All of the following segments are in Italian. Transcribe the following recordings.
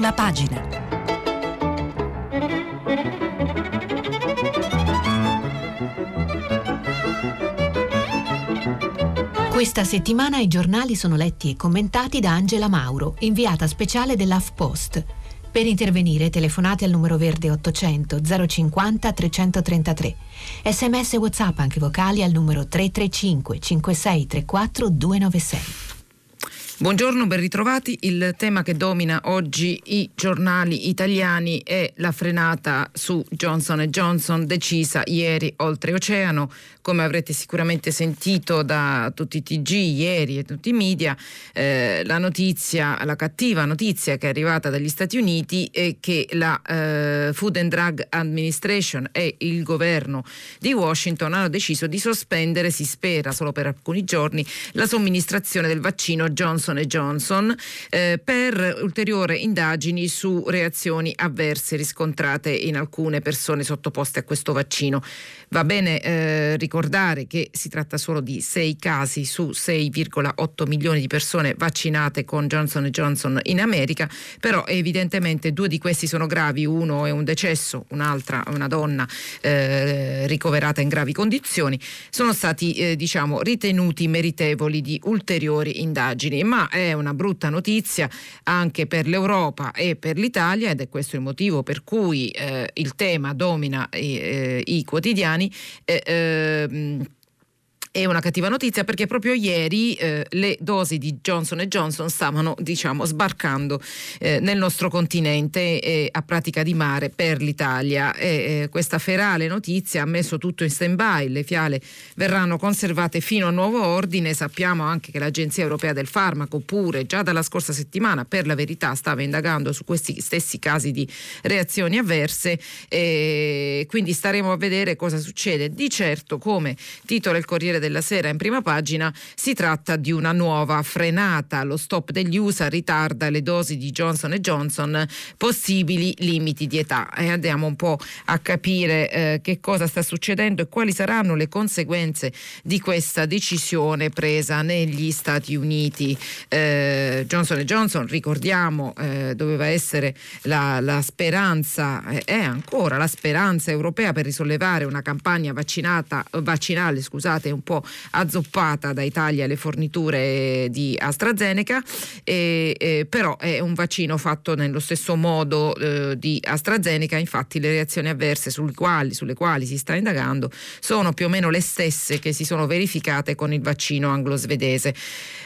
prima pagina. Questa settimana i giornali sono letti e commentati da Angela Mauro, inviata speciale dell'AFPost. Per intervenire telefonate al numero verde 800 050 333. Sms WhatsApp anche vocali al numero 335 5634 296. Buongiorno, ben ritrovati. Il tema che domina oggi i giornali italiani è la frenata su Johnson Johnson decisa ieri oltreoceano. Come avrete sicuramente sentito da tutti i TG ieri e tutti i media, eh, la notizia, la cattiva notizia che è arrivata dagli Stati Uniti è che la eh, Food and Drug Administration e il governo di Washington hanno deciso di sospendere, si spera solo per alcuni giorni, la somministrazione del vaccino Johnson Johnson eh, per ulteriori indagini su reazioni avverse riscontrate in alcune persone sottoposte a questo vaccino. Va bene eh, ricordare che si tratta solo di 6 casi su 6,8 milioni di persone vaccinate con Johnson Johnson in America, però evidentemente due di questi sono gravi, uno è un decesso, un'altra una donna eh, ricoverata in gravi condizioni, sono stati eh, diciamo ritenuti meritevoli di ulteriori indagini, ma è una brutta notizia anche per l'Europa e per l'Italia ed è questo il motivo per cui eh, il tema domina eh, i quotidiani. Eh, ehm, è una cattiva notizia perché proprio ieri eh, le dosi di Johnson Johnson stavano diciamo, sbarcando eh, nel nostro continente eh, a pratica di mare per l'Italia. E, questa ferale notizia ha messo tutto in stand-by, le fiale verranno conservate fino a nuovo ordine. Sappiamo anche che l'Agenzia Europea del Farmaco pure già dalla scorsa settimana per la verità stava indagando su questi stessi casi di reazioni avverse quindi staremo a vedere cosa succede. Di certo come titola il Corriere della Sera in prima pagina, si tratta di una nuova frenata. Lo stop degli USA ritarda le dosi di Johnson Johnson, possibili limiti di età. E andiamo un po' a capire eh, che cosa sta succedendo e quali saranno le conseguenze di questa decisione presa negli Stati Uniti. Eh, Johnson Johnson, ricordiamo, eh, doveva essere la, la speranza, eh, è ancora la speranza europea per risollevare una campagna vaccinata, vaccinale scusate, un po' azzoppata da Italia le forniture di AstraZeneca, e, e, però è un vaccino fatto nello stesso modo eh, di AstraZeneca, infatti le reazioni avverse quali, sulle quali si sta indagando sono più o meno le stesse che si sono verificate con il vaccino anglo-svedese.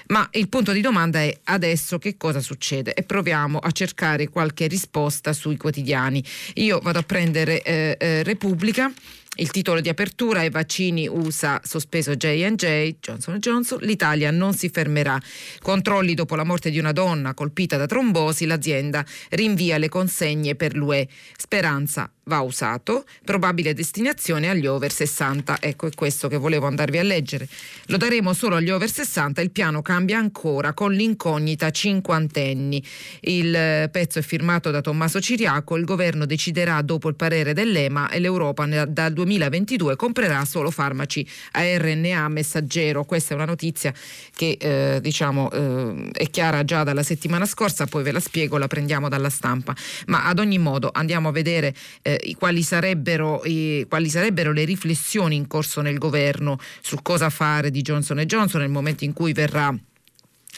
Ma il punto di domanda è adesso che cosa succede e proviamo a cercare qualche risposta sui quotidiani. Io vado a prendere eh, eh, Repubblica. Il titolo di apertura è vaccini USA sospeso J&J, Johnson Johnson, l'Italia non si fermerà. Controlli dopo la morte di una donna colpita da trombosi, l'azienda rinvia le consegne per l'UE. Speranza va usato, probabile destinazione agli over 60. Ecco, è questo che volevo andarvi a leggere. Lo daremo solo agli over 60, il piano cambia ancora con l'incognita cinquantenni. Il eh, pezzo è firmato da Tommaso Ciriaco, il governo deciderà dopo il parere dell'EMA e l'Europa dal 2022 comprerà solo farmaci a RNA messaggero. Questa è una notizia che eh, diciamo eh, è chiara già dalla settimana scorsa, poi ve la spiego, la prendiamo dalla stampa. Ma ad ogni modo andiamo a vedere eh, eh, quali, sarebbero, eh, quali sarebbero le riflessioni in corso nel governo su cosa fare di Johnson Johnson nel momento in cui verrà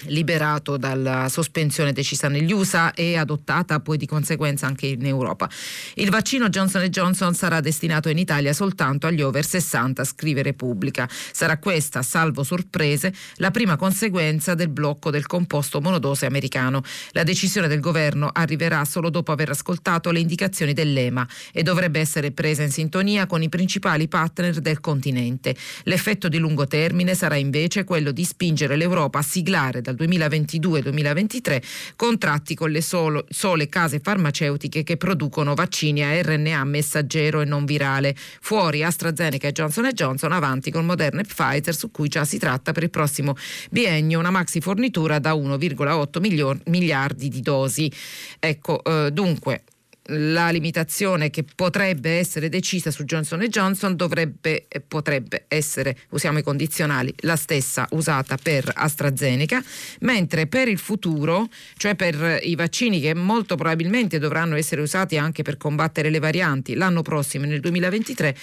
liberato dalla sospensione decisa negli USA e adottata poi di conseguenza anche in Europa. Il vaccino Johnson Johnson sarà destinato in Italia soltanto agli over 60, scrive Repubblica. Sarà questa, salvo sorprese, la prima conseguenza del blocco del composto monodose americano. La decisione del governo arriverà solo dopo aver ascoltato le indicazioni dell'EMA e dovrebbe essere presa in sintonia con i principali partner del continente. L'effetto di lungo termine sarà invece quello di spingere l'Europa a siglare dal 2022-2023 contratti con le solo, sole case farmaceutiche che producono vaccini a RNA messaggero e non virale. Fuori AstraZeneca e Johnson Johnson avanti con Moderna e Pfizer su cui già si tratta per il prossimo biennio una maxi fornitura da 1,8 miliardi di dosi. Ecco, eh, dunque la limitazione che potrebbe essere decisa su Johnson Johnson dovrebbe potrebbe essere, usiamo i condizionali, la stessa usata per AstraZeneca, mentre per il futuro, cioè per i vaccini che molto probabilmente dovranno essere usati anche per combattere le varianti l'anno prossimo nel 2023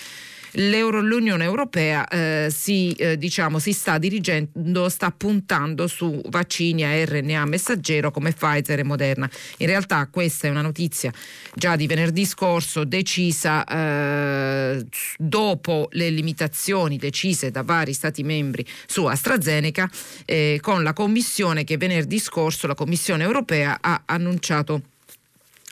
l'Unione Europea eh, si, eh, diciamo, si, sta dirigendo, sta puntando su vaccini a RNA messaggero come Pfizer e Moderna. In realtà questa è una notizia già di venerdì scorso decisa eh, dopo le limitazioni decise da vari Stati membri su AstraZeneca eh, con la Commissione che venerdì scorso la Commissione Europea ha annunciato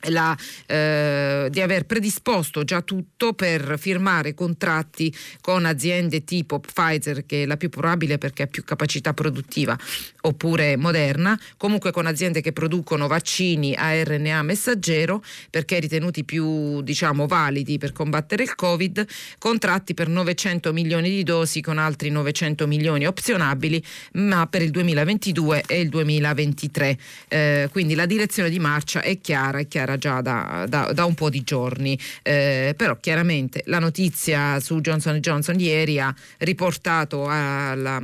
la, eh, di aver predisposto già tutto per firmare contratti con aziende tipo Pfizer, che è la più probabile perché ha più capacità produttiva, oppure Moderna, comunque con aziende che producono vaccini a RNA messaggero perché ritenuti più diciamo, validi per combattere il Covid, contratti per 900 milioni di dosi con altri 900 milioni opzionabili, ma per il 2022 e il 2023. Eh, quindi la direzione di marcia è chiara, è chiara già da, da, da un po' di giorni, eh, però chiaramente la notizia su Johnson Johnson ieri ha riportato, alla,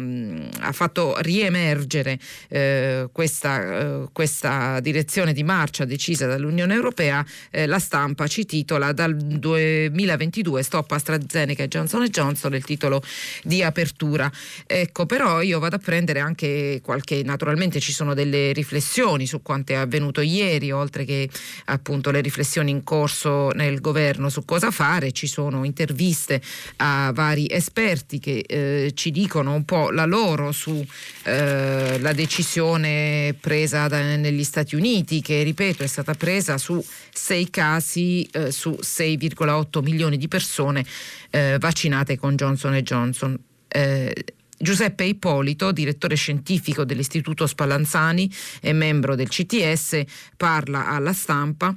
ha fatto riemergere eh, questa, eh, questa, direzione di marcia decisa dall'Unione Europea, eh, la stampa ci titola dal 2022 stop AstraZeneca e Johnson Johnson il titolo di apertura. Ecco, però io vado a prendere anche qualche, naturalmente ci sono delle riflessioni su quanto è avvenuto ieri, oltre che appunto le riflessioni in corso nel governo su cosa fare, ci sono interviste a vari esperti che eh, ci dicono un po' la loro sulla eh, decisione presa da, negli Stati Uniti, che ripeto è stata presa su sei casi eh, su 6,8 milioni di persone eh, vaccinate con Johnson Johnson. Eh, Giuseppe Ippolito, direttore scientifico dell'Istituto Spallanzani e membro del CTS, parla alla stampa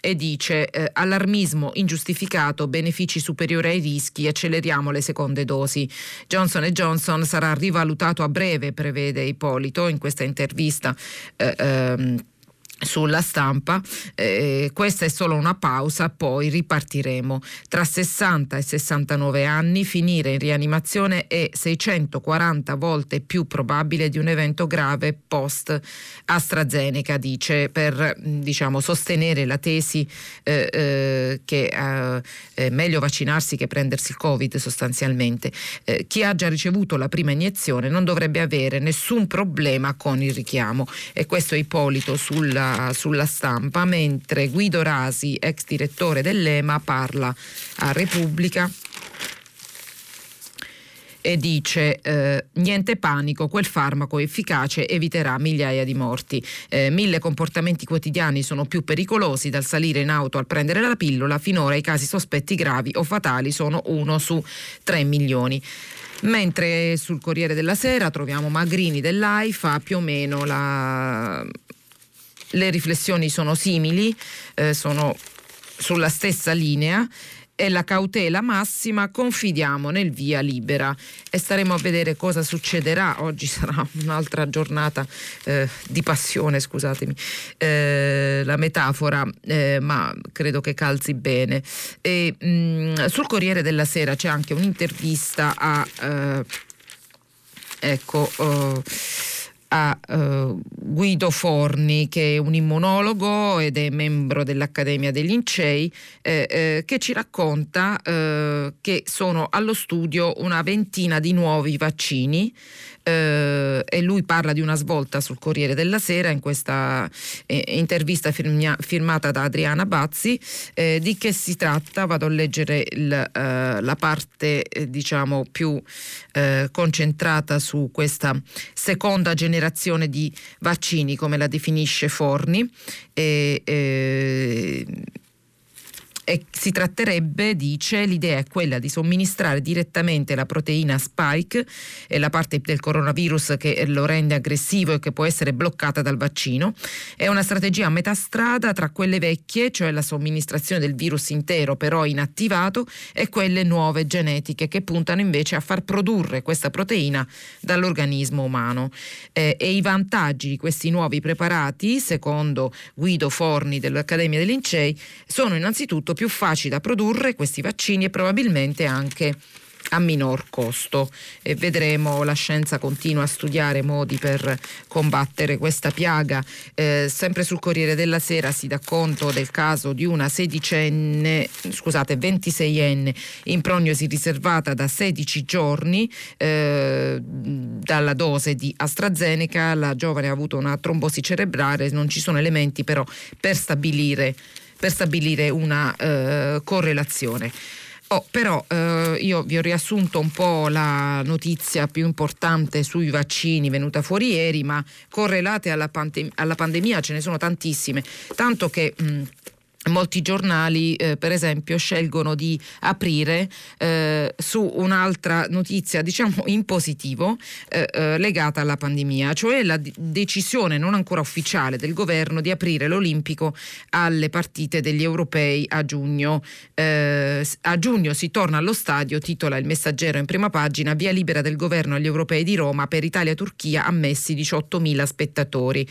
e dice eh, allarmismo ingiustificato, benefici superiori ai rischi, acceleriamo le seconde dosi. Johnson Johnson sarà rivalutato a breve, prevede Ippolito in questa intervista. Eh, ehm, sulla stampa, eh, questa è solo una pausa, poi ripartiremo. Tra 60 e 69 anni finire in rianimazione è 640 volte più probabile di un evento grave post AstraZeneca, dice, per diciamo, sostenere la tesi eh, eh, che eh, è meglio vaccinarsi che prendersi il Covid sostanzialmente. Eh, chi ha già ricevuto la prima iniezione non dovrebbe avere nessun problema con il richiamo e questo è Ippolito sulla sulla, stampa, mentre Guido Rasi, ex direttore dell'EMA, parla a Repubblica e dice eh, niente panico, quel farmaco efficace eviterà migliaia di morti. Eh, mille comportamenti quotidiani sono più pericolosi dal salire in auto al prendere la pillola, finora i casi sospetti gravi o fatali sono uno su tre milioni. Mentre sul Corriere della Sera troviamo Magrini dell'AIFA più o meno la le riflessioni sono simili, eh, sono sulla stessa linea è la cautela massima, confidiamo nel via libera e staremo a vedere cosa succederà. Oggi sarà un'altra giornata eh, di passione, scusatemi eh, la metafora, eh, ma credo che calzi bene. E, mh, mm, sul Corriere della Sera c'è anche un'intervista a... Eh, ecco... Uh, a uh, Guido Forni, che è un immunologo ed è membro dell'Accademia degli Lincei, eh, eh, che ci racconta eh, che sono allo studio una ventina di nuovi vaccini eh, e lui parla di una svolta sul Corriere della Sera in questa eh, intervista firmia, firmata da Adriana Bazzi. Eh, di che si tratta? Vado a leggere il, eh, la parte eh, diciamo più eh, concentrata su questa seconda generazione di vaccini, come la definisce Forni. E, E si tratterebbe, dice, l'idea è quella di somministrare direttamente la proteina spike, la parte del coronavirus che lo rende aggressivo e che può essere bloccata dal vaccino. È una strategia a metà strada tra quelle vecchie, cioè la somministrazione del virus intero però inattivato, e quelle nuove genetiche che puntano invece a far produrre questa proteina dall'organismo umano. Eh, e i vantaggi di questi nuovi preparati, secondo Guido Forni dell'Accademia dei Lincei, sono innanzitutto più facili da produrre questi vaccini e probabilmente anche a minor costo e vedremo la scienza continua a studiare modi per combattere questa piaga. Eh, sempre sul Corriere della Sera si dà conto del caso di una sedicenne, scusate, 26enne in prognosi riservata da 16 giorni eh, dalla dose di AstraZeneca. La giovane ha avuto una trombosi cerebrale, non ci sono elementi però per stabilire per stabilire una eh, correlazione. Oh, però eh, io vi ho riassunto un po' la notizia più importante sui vaccini venuta fuori ieri, ma correlate alla, pandem- alla pandemia ce ne sono tantissime, tanto che... Mh, Molti giornali, eh, per esempio, scelgono di aprire eh, su un'altra notizia, diciamo in positivo, eh, eh legata alla pandemia, cioè la d- decisione non ancora ufficiale del governo di aprire l'Olimpico alle partite degli europei a giugno. Eh, a giugno si torna allo stadio, titola il messaggero in prima pagina, via libera del governo agli europei di Roma per Italia-Turchia ammessi 18.000 spettatori.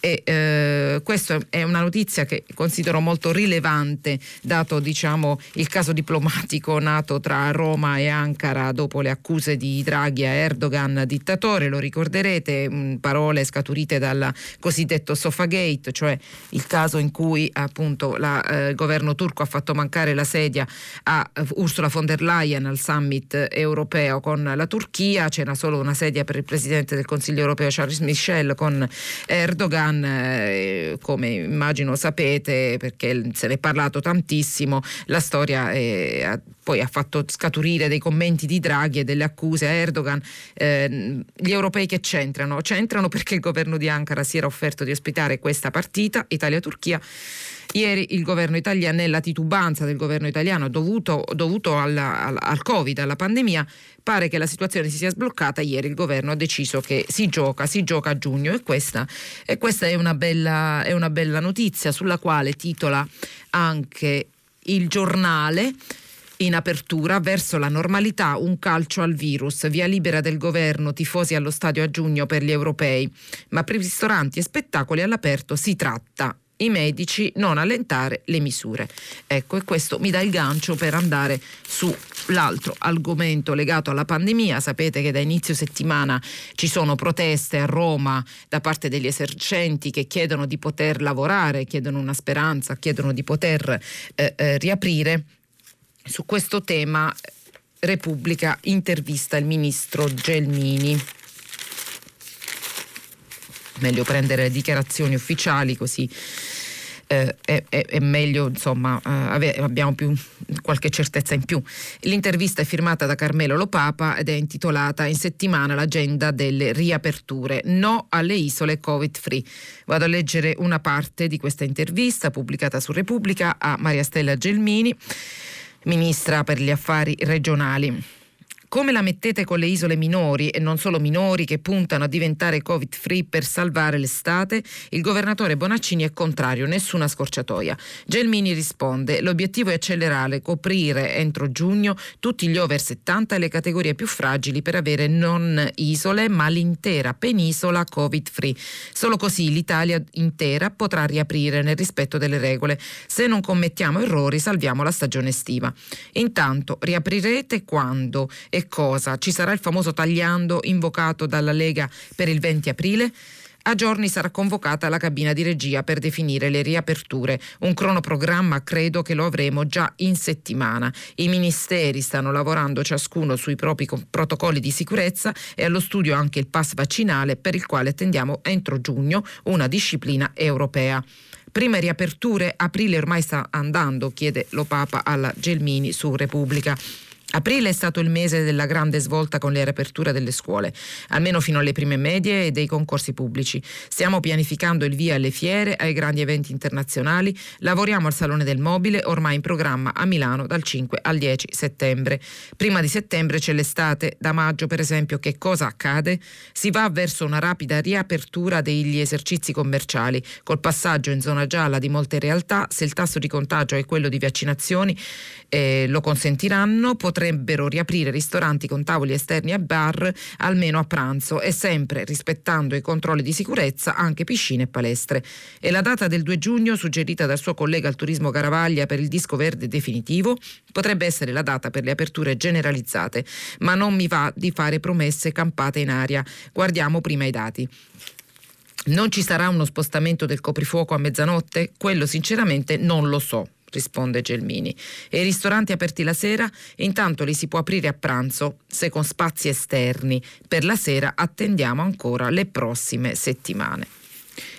E eh, questa è una notizia che considero molto rilevante, dato diciamo, il caso diplomatico nato tra Roma e Ankara dopo le accuse di Draghi a Erdogan dittatore. Lo ricorderete, mh, parole scaturite dal cosiddetto Sofagate, cioè il caso in cui appunto la, eh, il governo turco ha fatto mancare la sedia a Ursula von der Leyen al summit europeo con la Turchia. C'era solo una sedia per il presidente del Consiglio europeo Charles Michel con Erdogan Erdogan, eh, come immagino sapete, perché se ne è parlato tantissimo, la storia eh, ha, poi ha fatto scaturire dei commenti di Draghi e delle accuse a Erdogan. Eh, gli europei che c'entrano? C'entrano perché il governo di Ankara si era offerto di ospitare questa partita, Italia-Turchia. Ieri il governo italiano, nella titubanza del governo italiano dovuto, dovuto alla, al, al Covid, alla pandemia, pare che la situazione si sia sbloccata. Ieri il governo ha deciso che si gioca, si gioca a giugno e questa, e questa è, una bella, è una bella notizia sulla quale titola anche il giornale in apertura verso la normalità un calcio al virus, via libera del governo, tifosi allo stadio a giugno per gli europei, ma per ristoranti e spettacoli all'aperto si tratta i medici non allentare le misure. Ecco, e questo mi dà il gancio per andare sull'altro argomento legato alla pandemia. Sapete che da inizio settimana ci sono proteste a Roma da parte degli esercenti che chiedono di poter lavorare, chiedono una speranza, chiedono di poter eh, eh, riaprire. Su questo tema Repubblica intervista il ministro Gelmini meglio prendere dichiarazioni ufficiali così eh, è, è, meglio, insomma, eh, abbiamo più, qualche certezza in più. L'intervista è firmata da Carmelo Lopapa ed è intitolata In settimana l'agenda delle riaperture. No alle isole Covid free. Vado a leggere una parte di questa intervista pubblicata su Repubblica a Maria Stella Gelmini, ministra per gli affari regionali. Come la mettete con le isole minori e non solo minori che puntano a diventare covid free per salvare l'estate? Il governatore Bonaccini è contrario, nessuna scorciatoia. Gelmini risponde: l'obiettivo è accelerare, coprire entro giugno tutti gli over 70 e le categorie più fragili per avere non isole ma l'intera penisola covid free. Solo così l'Italia intera potrà riaprire nel rispetto delle regole. Se non commettiamo errori salviamo la stagione estiva. Intanto riaprirete quando? Cosa? Ci sarà il famoso tagliando invocato dalla Lega per il 20 aprile? A giorni sarà convocata la cabina di regia per definire le riaperture. Un cronoprogramma credo che lo avremo già in settimana. I ministeri stanno lavorando ciascuno sui propri protocolli di sicurezza e allo studio anche il pass vaccinale per il quale attendiamo entro giugno una disciplina europea. Prime riaperture, aprile ormai sta andando, chiede lo Papa alla Gelmini su Repubblica. Aprile è stato il mese della grande svolta con le riaperture delle scuole, almeno fino alle prime medie e dei concorsi pubblici. Stiamo pianificando il via alle fiere, ai grandi eventi internazionali, lavoriamo al Salone del Mobile, ormai in programma a Milano dal 5 al 10 settembre. Prima di settembre c'è l'estate, da maggio per esempio che cosa accade? Si va verso una rapida riapertura degli esercizi commerciali, col passaggio in zona gialla di molte realtà, se il tasso di contagio è quello di vaccinazioni eh, lo consentiranno, potrebbero riaprire ristoranti con tavoli esterni e bar almeno a pranzo e sempre rispettando i controlli di sicurezza anche piscine e palestre. E la data del 2 giugno, suggerita dal suo collega al turismo Caravaglia per il disco verde definitivo, potrebbe essere la data per le aperture generalizzate, ma non mi va di fare promesse campate in aria. Guardiamo prima i dati. Non ci sarà uno spostamento del coprifuoco a mezzanotte? Quello sinceramente non lo so risponde Gelmini. E i ristoranti aperti la sera? Intanto li si può aprire a pranzo, se con spazi esterni. Per la sera attendiamo ancora le prossime settimane.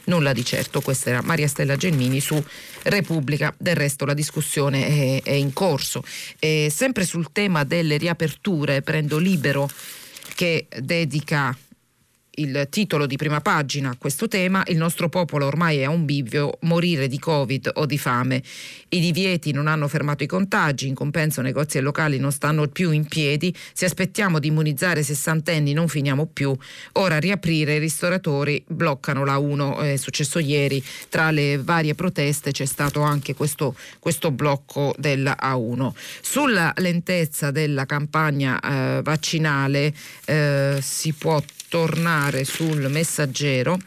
Nulla di certo, questa era Maria Stella Gelmini su Repubblica, del resto la discussione è, è in corso. E sempre sul tema delle riaperture prendo libero che dedica il titolo di prima pagina a questo tema, il nostro popolo ormai è a un bivio, morire di Covid o di fame. I divieti non hanno fermato i contagi, in compenso negozi e locali non stanno più in piedi, se aspettiamo di immunizzare sessantenni non finiamo più, ora riaprire i ristoratori bloccano la 1, è successo ieri, tra le varie proteste c'è stato anche questo, questo blocco della A1. Sulla lentezza della campagna eh, vaccinale eh, si può tornare sul messaggero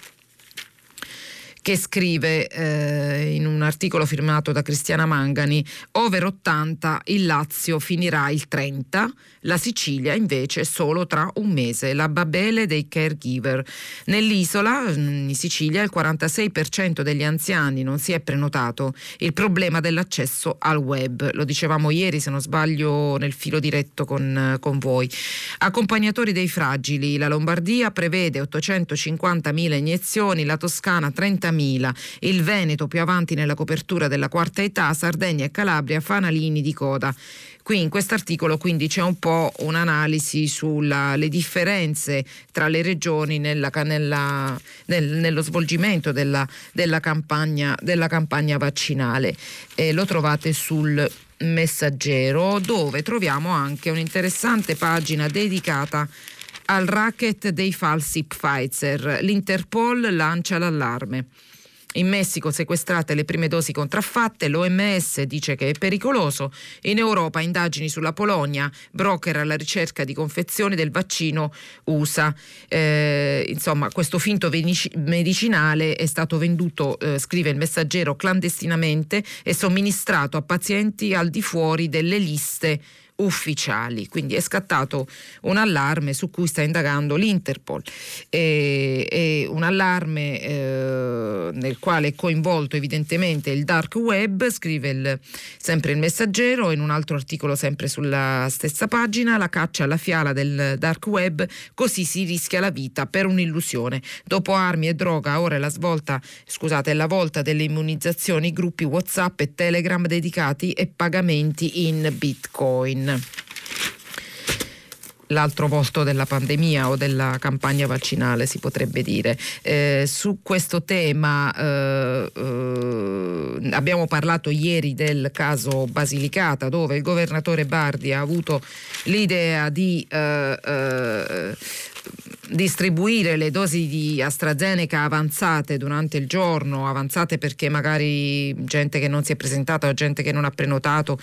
che scrive eh, in un articolo firmato da Cristiana Mangani, over 80 il Lazio finirà il 30, la Sicilia invece solo tra un mese, la babele dei caregiver. Nell'isola, mm, in Sicilia, il 46% degli anziani non si è prenotato, il problema dell'accesso al web, lo dicevamo ieri se non sbaglio nel filo diretto con, con voi. Accompagnatori dei fragili, la Lombardia prevede 850.000 iniezioni, la Toscana 30 30.000. Il Veneto più avanti nella copertura della quarta età, Sardegna e Calabria fanalini di coda. Qui in questo articolo quindi c'è un po' un'analisi sulle differenze tra le regioni nella, nella, nel, nello svolgimento della, della, campagna, della campagna, vaccinale. Eh, lo trovate sul messaggero dove troviamo anche un'interessante pagina dedicata al racket dei falsi Pfizer. L'Interpol lancia l'allarme. In Messico sequestrate le prime dosi contraffatte, l'OMS dice che è pericoloso. In Europa indagini sulla Polonia, broker alla ricerca di confezioni del vaccino USA. Eh, insomma, questo finto medicinale è stato venduto, eh, scrive il messaggero, clandestinamente e somministrato a pazienti al di fuori delle liste ufficiali. Quindi è scattato un allarme su cui sta indagando l'Interpol. E, e un allarme eh, nel quale è coinvolto evidentemente il dark web, scrive il, sempre il messaggero in un altro articolo sempre sulla stessa pagina, la caccia alla fiala del dark web, così si rischia la vita per un'illusione. Dopo armi e droga, ora è la svolta, scusate, è la volta delle immunizzazioni, gruppi WhatsApp e Telegram dedicati e pagamenti in Bitcoin l'altro volto della pandemia o della campagna vaccinale, si potrebbe dire. Eh, su questo tema eh, eh, abbiamo parlato ieri del caso Basilicata, dove il governatore Bardi ha avuto l'idea di eh, eh, distribuire le dosi di AstraZeneca avanzate durante il giorno, avanzate perché magari gente che non si è presentata o gente che non ha prenotato,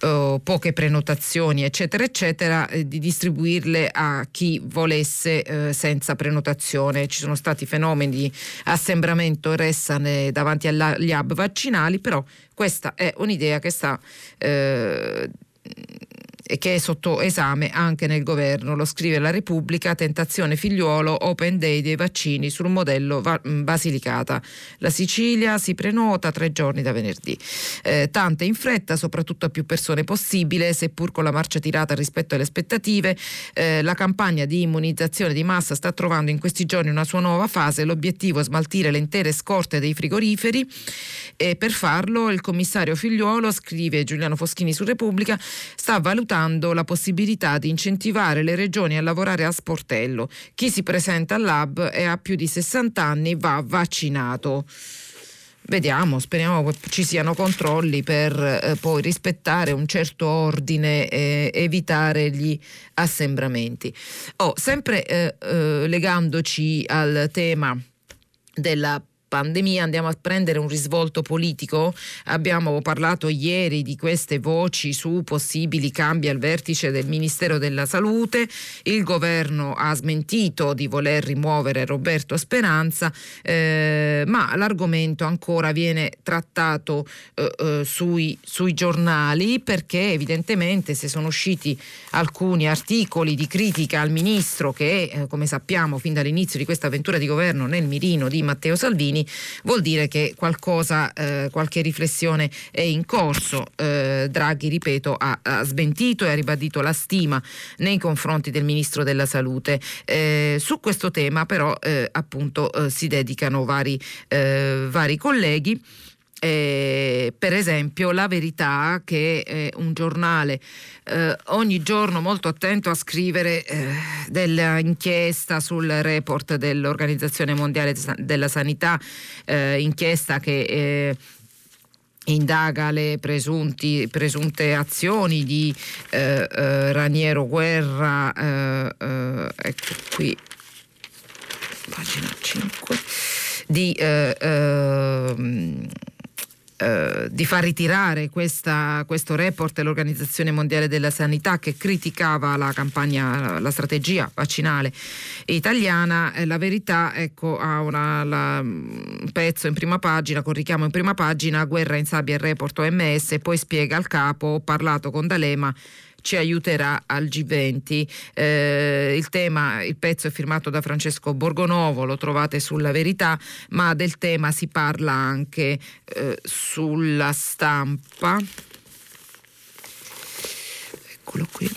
eh, poche prenotazioni, eccetera, eccetera, eh, di distribuirle a chi volesse eh, senza prenotazione. Ci sono stati fenomeni di assembramento ressane davanti agli hub vaccinali, però questa è un'idea che sta eh, che è sotto esame anche nel governo. Lo scrive la Repubblica, tentazione figliuolo, open day dei vaccini sul modello Basilicata. La Sicilia si prenota tre giorni da venerdì. Eh, tante in fretta, soprattutto a più persone possibile, seppur con la marcia tirata rispetto alle aspettative. Eh, la campagna di immunizzazione di massa sta trovando in questi giorni una sua nuova fase. L'obiettivo è smaltire le intere scorte dei frigoriferi e per farlo il commissario figliuolo, scrive Giuliano Foschini su Repubblica, sta valutando valutando la possibilità di incentivare le regioni a lavorare a sportello. Chi si presenta al lab e ha più di 60 anni va vaccinato. Vediamo, speriamo che ci siano controlli per eh, poi rispettare un certo ordine e evitare gli assembramenti. Oh, sempre eh, eh, legandoci al tema della pandemia andiamo a prendere un risvolto politico. Abbiamo parlato ieri di queste voci su possibili cambi al vertice del Ministero della Salute. Il governo ha smentito di voler rimuovere Roberto Speranza, eh, ma l'argomento ancora viene trattato eh, eh, sui, sui giornali perché evidentemente se sono usciti alcuni articoli di critica al ministro che, eh, come sappiamo, fin dall'inizio di questa avventura di governo nel mirino di Matteo Salvini, vuol dire che qualcosa, eh, qualche riflessione è in corso. Eh, Draghi, ripeto, ha, ha, smentito e ha ribadito la stima nei confronti del Ministro della Salute. Eh, su questo tema però eh, appunto eh, si dedicano vari, eh, vari colleghi. Eh, per esempio La Verità, che è un giornale eh, ogni giorno molto attento a scrivere eh, dell'inchiesta sul report dell'Organizzazione Mondiale della Sanità, eh, inchiesta che eh, indaga le presunti, presunte azioni di eh, eh, Raniero Guerra, eh, eh ecco qui, pagina 5, di eh, di far ritirare questa, questo report dell'Organizzazione Mondiale della Sanità che criticava la campagna, la strategia vaccinale italiana. Eh, la verità ecco, ha una, la, un pezzo in prima pagina, con richiamo in prima pagina, guerra in sabbia il report OMS poi spiega al capo, ho parlato con D'Alema ci aiuterà al G20. Eh, il tema, il pezzo è firmato da Francesco Borgonovo, lo trovate sulla verità, ma del tema si parla anche eh, sulla stampa. Eccolo qui.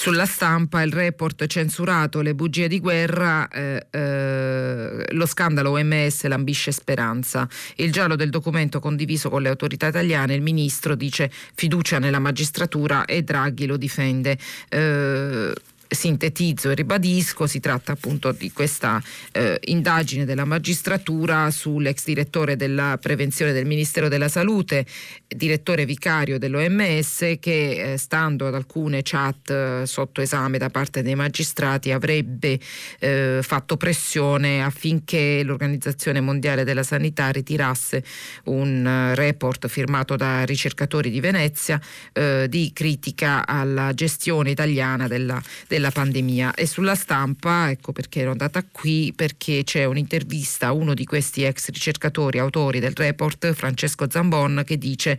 Sulla stampa il report censurato, le bugie di guerra, eh, eh, lo scandalo OMS lambisce speranza. Il giallo del documento condiviso con le autorità italiane, il ministro dice fiducia nella magistratura e Draghi lo difende. Eh, sintetizzo e ribadisco, si tratta appunto di questa eh, indagine della magistratura sull'ex direttore della prevenzione del Ministero della Salute, direttore vicario dell'OMS, che eh, stando ad alcune chat eh, sotto esame da parte dei magistrati avrebbe eh, fatto pressione affinché l'Organizzazione Mondiale della Sanità ritirasse un eh, report firmato da ricercatori di Venezia eh, di critica alla gestione italiana della, della della pandemia e sulla stampa, ecco perché ero andata qui, perché c'è un'intervista a uno di questi ex ricercatori, autori del report, Francesco Zambon, che dice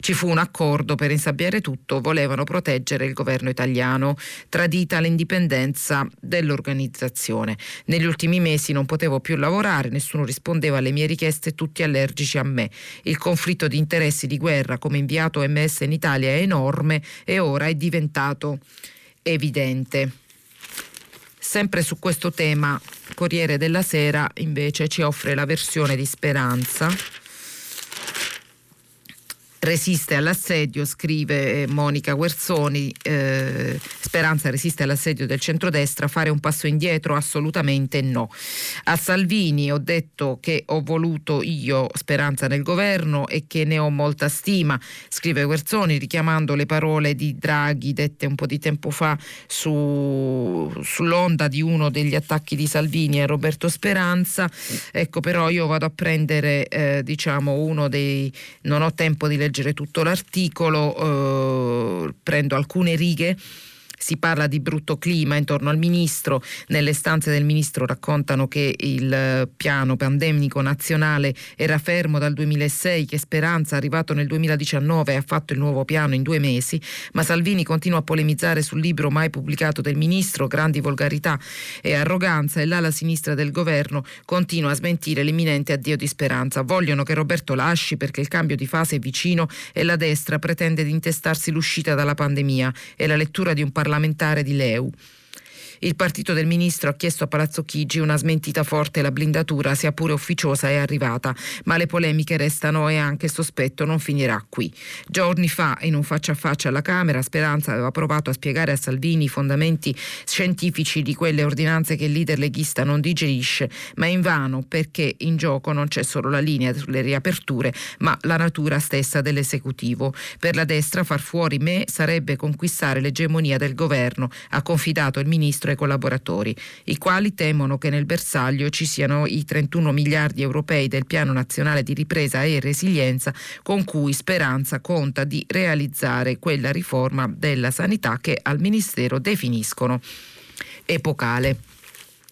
ci fu un accordo per insabbiare tutto, volevano proteggere il governo italiano, tradita l'indipendenza dell'organizzazione. Negli ultimi mesi non potevo più lavorare, nessuno rispondeva alle mie richieste, tutti allergici a me. Il conflitto di interessi di guerra come inviato MS in Italia è enorme e ora è diventato evidente. Sempre su questo tema, Corriere della Sera invece ci offre la versione di Speranza resiste all'assedio, scrive eh, Monica Guerzoni, eh, Speranza resiste all'assedio del centrodestra, fare un passo indietro assolutamente no. A Salvini ho detto che ho voluto io Speranza nel governo e che ne ho molta stima, scrive Guerzoni richiamando le parole di Draghi dette un po' di tempo fa su, sull'onda di uno degli attacchi di Salvini e Roberto Speranza. Ecco però io vado a prendere eh, diciamo uno dei non ho tempo di leggere leggere tutto l'articolo, eh, prendo alcune righe si parla di brutto clima intorno al ministro, nelle stanze del ministro raccontano che il piano pandemico nazionale era fermo dal 2006, che Speranza arrivato nel 2019 ha fatto il nuovo piano in due mesi, ma Salvini continua a polemizzare sul libro mai pubblicato del ministro, grandi volgarità e arroganza e l'ala sinistra del governo continua a smentire l'imminente addio di Speranza. Vogliono che Roberto lasci perché il cambio di fase è vicino e la destra pretende di intestarsi l'uscita dalla pandemia. E la lettura di un Parlamento parlamentare di Leu. Il partito del ministro ha chiesto a Palazzo Chigi una smentita forte la blindatura, sia pure ufficiosa, è arrivata, ma le polemiche restano e anche il sospetto non finirà qui. Giorni fa, in un faccia a faccia alla Camera, Speranza aveva provato a spiegare a Salvini i fondamenti scientifici di quelle ordinanze che il leader leghista non digerisce, ma invano perché in gioco non c'è solo la linea sulle riaperture, ma la natura stessa dell'esecutivo. Per la destra far fuori me sarebbe conquistare l'egemonia del governo, ha confidato il ministro ai collaboratori, i quali temono che nel bersaglio ci siano i 31 miliardi europei del Piano Nazionale di Ripresa e Resilienza con cui Speranza conta di realizzare quella riforma della sanità che al Ministero definiscono epocale.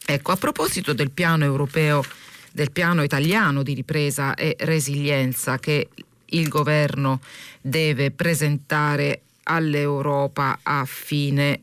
Ecco, a proposito del piano europeo, del piano italiano di ripresa e resilienza che il governo deve presentare all'Europa a fine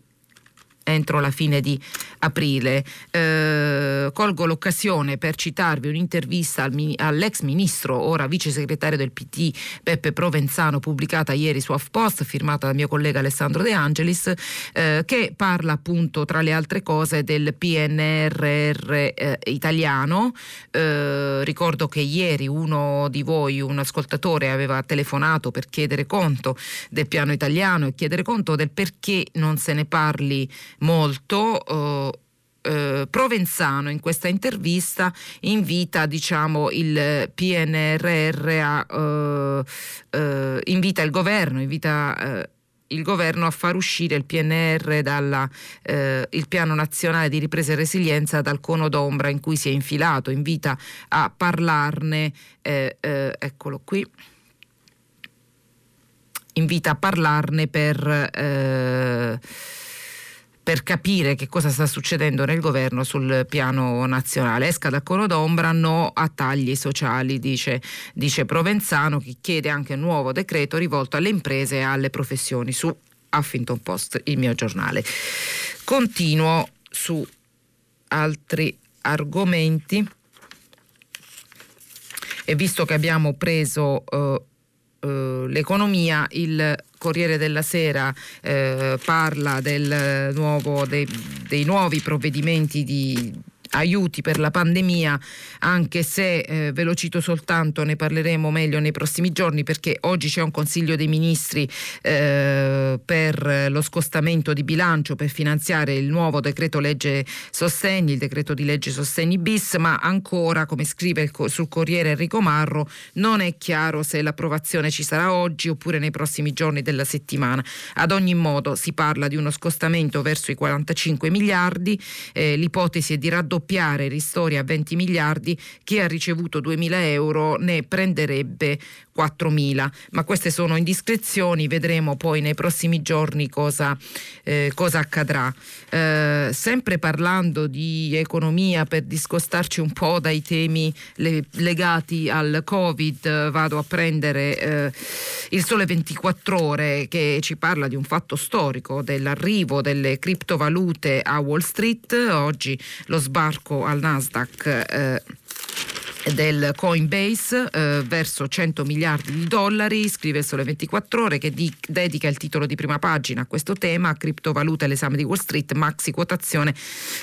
entro la fine di aprile. Eh, colgo l'occasione per citarvi un'intervista al, all'ex ministro, ora vice segretario del PT, Peppe Provenzano, pubblicata ieri su HuffPost, firmata dal mio collega Alessandro De Angelis, eh, che parla appunto tra le altre cose del PNRR eh, italiano. Eh, ricordo che ieri uno di voi, un ascoltatore, aveva telefonato per chiedere conto del piano italiano e chiedere conto del perché non se ne parli molto. Eh, eh, Provenzano in questa intervista invita diciamo, il PNRR a, eh, eh, invita il governo, invita eh, il governo a far uscire il PNR dalla, eh, il piano nazionale di ripresa e resilienza dal cono d'ombra in cui si è infilato, invita a parlarne, eh, eh, eccolo qui, invita a parlarne per per capire che cosa sta succedendo nel governo sul piano nazionale. Esca dal cono d'ombra, no a tagli sociali, dice, dice Provenzano, che chiede anche un nuovo decreto rivolto alle imprese e alle professioni su Huffington Post, il mio giornale. Continuo su altri argomenti e visto che abbiamo preso eh, eh, l'economia, il Corriere della Sera eh, parla del nuovo, dei, dei nuovi provvedimenti di aiuti per la pandemia, anche se eh, ve lo cito soltanto, ne parleremo meglio nei prossimi giorni perché oggi c'è un Consiglio dei Ministri eh, per lo scostamento di bilancio per finanziare il nuovo decreto legge sostegni, il decreto di legge sostegni bis, ma ancora, come scrive sul Corriere Enrico Marro, non è chiaro se l'approvazione ci sarà oggi oppure nei prossimi giorni della settimana. Ad ogni modo si parla di uno scostamento verso i 45 miliardi, eh, l'ipotesi è di raddoppiare raddoppiare i ristori a 20 miliardi, chi ha ricevuto 2.000 euro ne prenderebbe 4.000. Ma queste sono indiscrezioni, vedremo poi nei prossimi giorni cosa, eh, cosa accadrà. Eh, sempre parlando di economia, per discostarci un po' dai temi le, legati al Covid, vado a prendere eh, il Sole 24 ore che ci parla di un fatto storico dell'arrivo delle criptovalute a Wall Street. Oggi lo sbarco al Nasdaq eh, del Coinbase eh, verso 100 miliardi di dollari, scrive Sole 24 ore che di- dedica il titolo di prima pagina a questo tema, criptovaluta e l'esame di Wall Street, maxi quotazione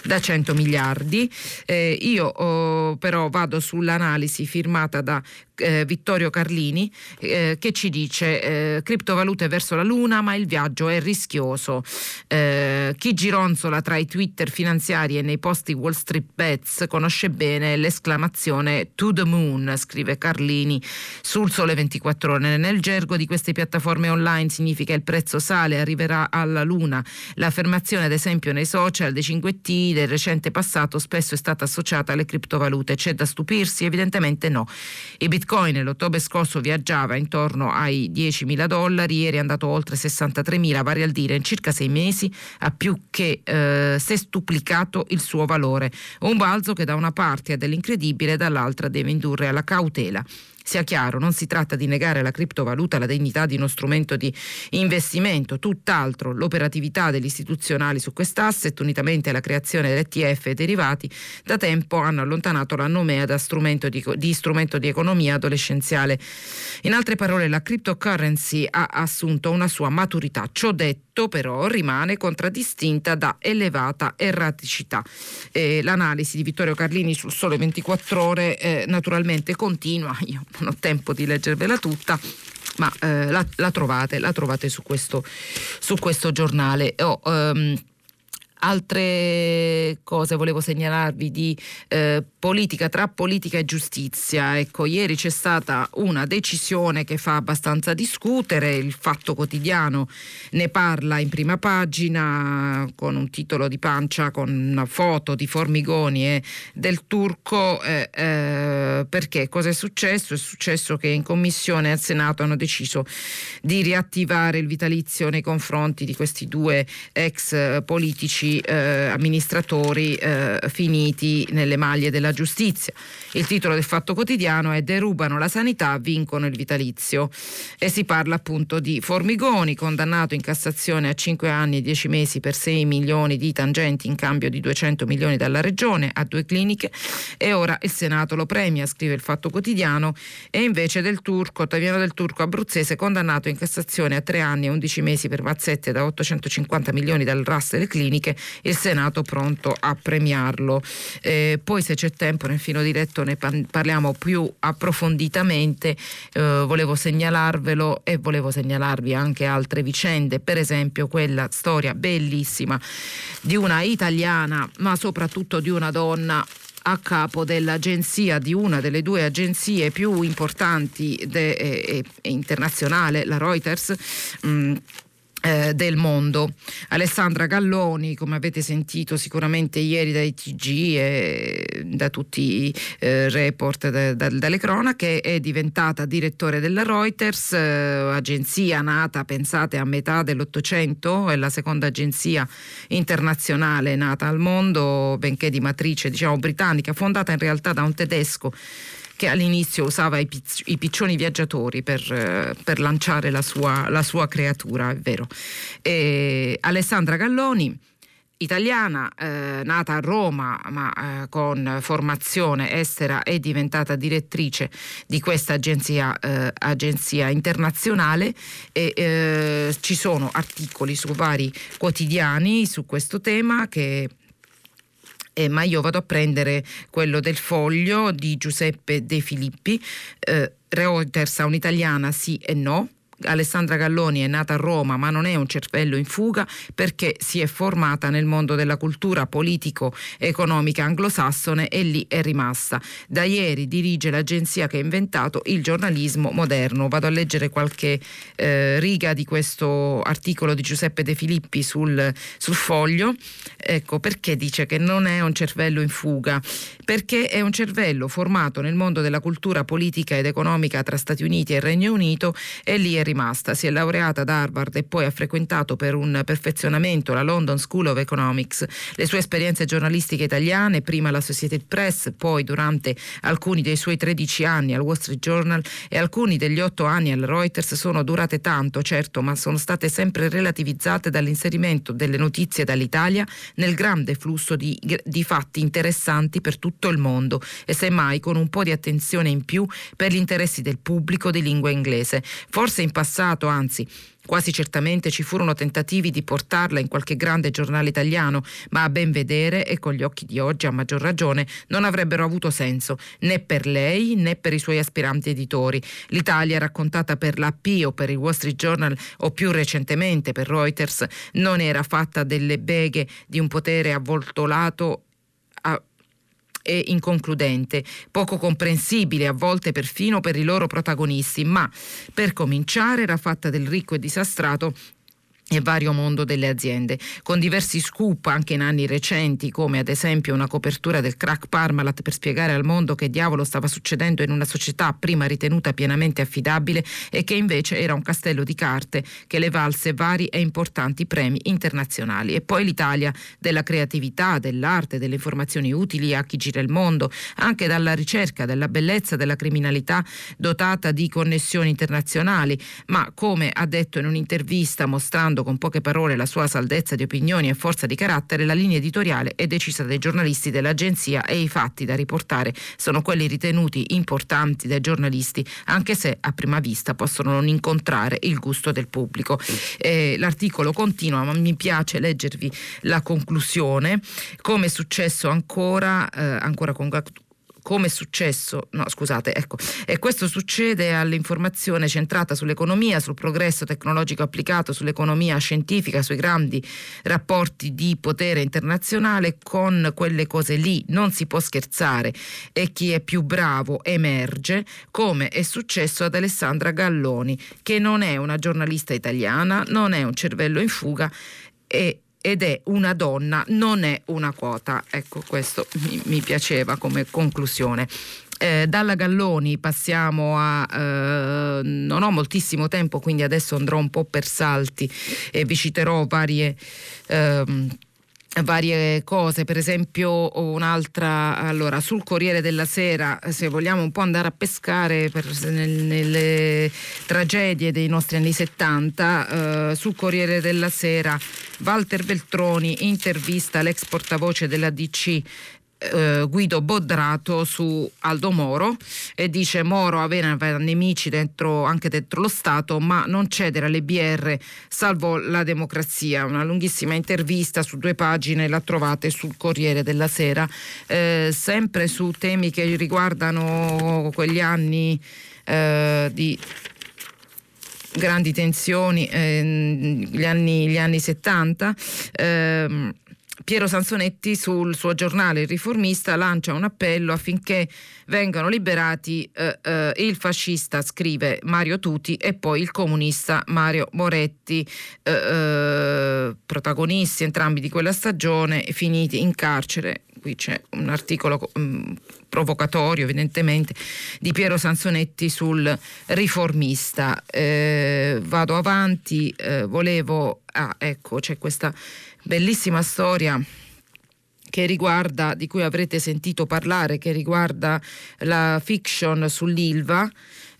da 100 miliardi. Eh, io oh, però vado sull'analisi firmata da eh, Vittorio Carlini eh, che ci dice eh, criptovalute verso la luna ma il viaggio è rischioso eh, chi gironzola tra i twitter finanziari e nei posti Wall Street Bets conosce bene l'esclamazione to the moon scrive Carlini sul sole 24 ore. Nel gergo di queste piattaforme online significa il prezzo sale arriverà alla luna. L'affermazione ad esempio nei social dei 5T del recente passato spesso è stata associata alle criptovalute. C'è da stupirsi? Evidentemente no. I bitcoin bitcoin l'ottobre scorso viaggiava intorno ai 10.000 dollari, ieri è andato oltre 63.000, vale a dire in circa sei mesi ha più che eh, sestuplicato il suo valore. Un balzo che da una parte è dell'incredibile, dall'altra deve indurre alla cautela. Sia chiaro, non si tratta di negare alla criptovaluta la dignità di uno strumento di investimento, tutt'altro l'operatività degli istituzionali su quest'asset, unitamente alla creazione dell'ETF e derivati, da tempo hanno allontanato la nomea da strumento di, di strumento di economia adolescenziale. In altre parole, la cryptocurrency ha assunto una sua maturità. Ciò detto, tutto però rimane contraddistinta da elevata erraticità. Eh, l'analisi di Vittorio Carlini sul Sole 24 Ore eh, naturalmente continua, io non ho tempo di leggervela tutta, ma eh, la, la, trovate, la trovate su questo, su questo giornale. Oh, um, Altre cose volevo segnalarvi di eh, politica, tra politica e giustizia. Ecco, ieri c'è stata una decisione che fa abbastanza discutere, il Fatto Quotidiano ne parla in prima pagina con un titolo di pancia con una foto di Formigoni e del turco. Eh, eh, perché cosa è successo? È successo che in commissione al Senato hanno deciso di riattivare il vitalizio nei confronti di questi due ex politici eh, amministratori eh, finiti nelle maglie della giustizia. Il titolo del Fatto Quotidiano è Derubano la sanità, vincono il vitalizio. E si parla appunto di Formigoni, condannato in Cassazione a 5 anni e 10 mesi per 6 milioni di tangenti in cambio di 200 milioni dalla Regione a due cliniche. E ora il Senato lo premia, scrive il Fatto Quotidiano, e invece del Turco, Ottaviano del Turco abruzzese, condannato in Cassazione a 3 anni e 11 mesi per mazzette da 850 milioni dal RAS delle cliniche il Senato pronto a premiarlo. Eh, poi se c'è tempo nel filo diretto ne parliamo più approfonditamente, eh, volevo segnalarvelo e volevo segnalarvi anche altre vicende, per esempio quella storia bellissima di una italiana ma soprattutto di una donna a capo dell'agenzia, di una delle due agenzie più importanti de, e, e internazionale, la Reuters. Mh, mm, eh, del mondo. Alessandra Galloni, come avete sentito sicuramente ieri dai TG e da tutti i eh, report da, da, dalle cronache, è diventata direttore della Reuters, eh, agenzia nata, pensate, a metà dell'Ottocento, è la seconda agenzia internazionale nata al mondo, benché di matrice diciamo britannica, fondata in realtà da un tedesco che all'inizio usava i, pizz- i piccioni viaggiatori per, eh, per lanciare la sua, la sua, creatura, è vero. E Alessandra Galloni italiana, eh, nata a Roma ma eh, con formazione estera è diventata direttrice di questa agenzia, eh, agenzia internazionale e eh, ci sono articoli su vari quotidiani su questo tema che eh, ma io vado a prendere quello del foglio di Giuseppe De Filippi. Eh, Reuters a un'italiana sì e no, Alessandra Galloni è nata a Roma ma non è un cervello in fuga perché si è formata nel mondo della cultura politico-economica anglosassone e lì è rimasta. Da ieri dirige l'agenzia che ha inventato il giornalismo moderno. Vado a leggere qualche eh, riga di questo articolo di Giuseppe De Filippi sul, sul foglio. Ecco perché dice che non è un cervello in fuga, perché è un cervello formato nel mondo della cultura politica ed economica tra Stati Uniti e Regno Unito e lì è rimasta. Si è laureata ad Harvard e poi ha frequentato per un perfezionamento la London School of Economics. Le sue esperienze giornalistiche italiane, prima alla Society Press, poi durante alcuni dei suoi 13 anni al Wall Street Journal e alcuni degli 8 anni al Reuters, sono durate tanto, certo, ma sono state sempre relativizzate dall'inserimento delle notizie dall'Italia nel grande flusso di, di fatti interessanti per tutto il mondo e semmai con un po' di attenzione in più per gli interessi del pubblico di lingua inglese. Forse in passato, anzi Quasi certamente ci furono tentativi di portarla in qualche grande giornale italiano, ma a ben vedere e con gli occhi di oggi a maggior ragione non avrebbero avuto senso né per lei né per i suoi aspiranti editori. L'Italia raccontata per l'AP o per il Wall Street Journal o più recentemente per Reuters non era fatta delle beghe di un potere avvoltolato e inconcludente, poco comprensibile a volte perfino per i loro protagonisti, ma per cominciare era fatta del ricco e disastrato e vario mondo delle aziende, con diversi scoop anche in anni recenti, come ad esempio una copertura del crack Parmalat per spiegare al mondo che diavolo stava succedendo in una società prima ritenuta pienamente affidabile e che invece era un castello di carte che le valse vari e importanti premi internazionali. E poi l'Italia della creatività, dell'arte, delle informazioni utili a chi gira il mondo, anche dalla ricerca della bellezza della criminalità dotata di connessioni internazionali, ma come ha detto in un'intervista mostrando dimostrando con poche parole la sua saldezza di opinioni e forza di carattere, la linea editoriale è decisa dai giornalisti dell'agenzia e i fatti da riportare sono quelli ritenuti importanti dai giornalisti, anche se a prima vista possono non incontrare il gusto del pubblico. Eh, l'articolo continua, ma mi piace leggervi la conclusione, come è successo ancora, eh, ancora con come è successo, no scusate, ecco, e questo succede all'informazione centrata sull'economia, sul progresso tecnologico applicato, sull'economia scientifica, sui grandi rapporti di potere internazionale, con quelle cose lì. Non si può scherzare. E chi è più bravo emerge, come è successo ad Alessandra Galloni, che non è una giornalista italiana, non è un cervello in fuga e ed è una donna, non è una quota. Ecco, questo mi, mi piaceva come conclusione. Eh, dalla Galloni passiamo a eh, non ho moltissimo tempo quindi adesso andrò un po' per salti e vi citerò varie ehm, varie cose, per esempio un'altra, allora sul Corriere della Sera, se vogliamo un po' andare a pescare per, nel, nelle tragedie dei nostri anni 70, eh, sul Corriere della Sera Walter Veltroni intervista l'ex portavoce della DC eh, Guido Bodrato su Aldo Moro e dice Moro aveva nemici dentro, anche dentro lo Stato ma non cedere alle BR salvò la democrazia. Una lunghissima intervista su due pagine la trovate sul Corriere della Sera. Eh, sempre su temi che riguardano quegli anni eh, di grandi tensioni eh, gli, anni, gli anni 70 ehm, Piero Sansonetti sul suo giornale Il Riformista lancia un appello affinché vengano liberati eh, eh, il fascista, scrive Mario Tuti, e poi il comunista Mario Moretti, eh, eh protagonisti entrambi di quella stagione, finiti in carcere. Qui c'è un articolo mm, provocatorio evidentemente di Piero Sansonetti sul riformista. Eh, vado avanti, eh, volevo... Ah, ecco, c'è questa bellissima storia riguarda, di cui avrete sentito parlare, che riguarda la fiction sull'Ilva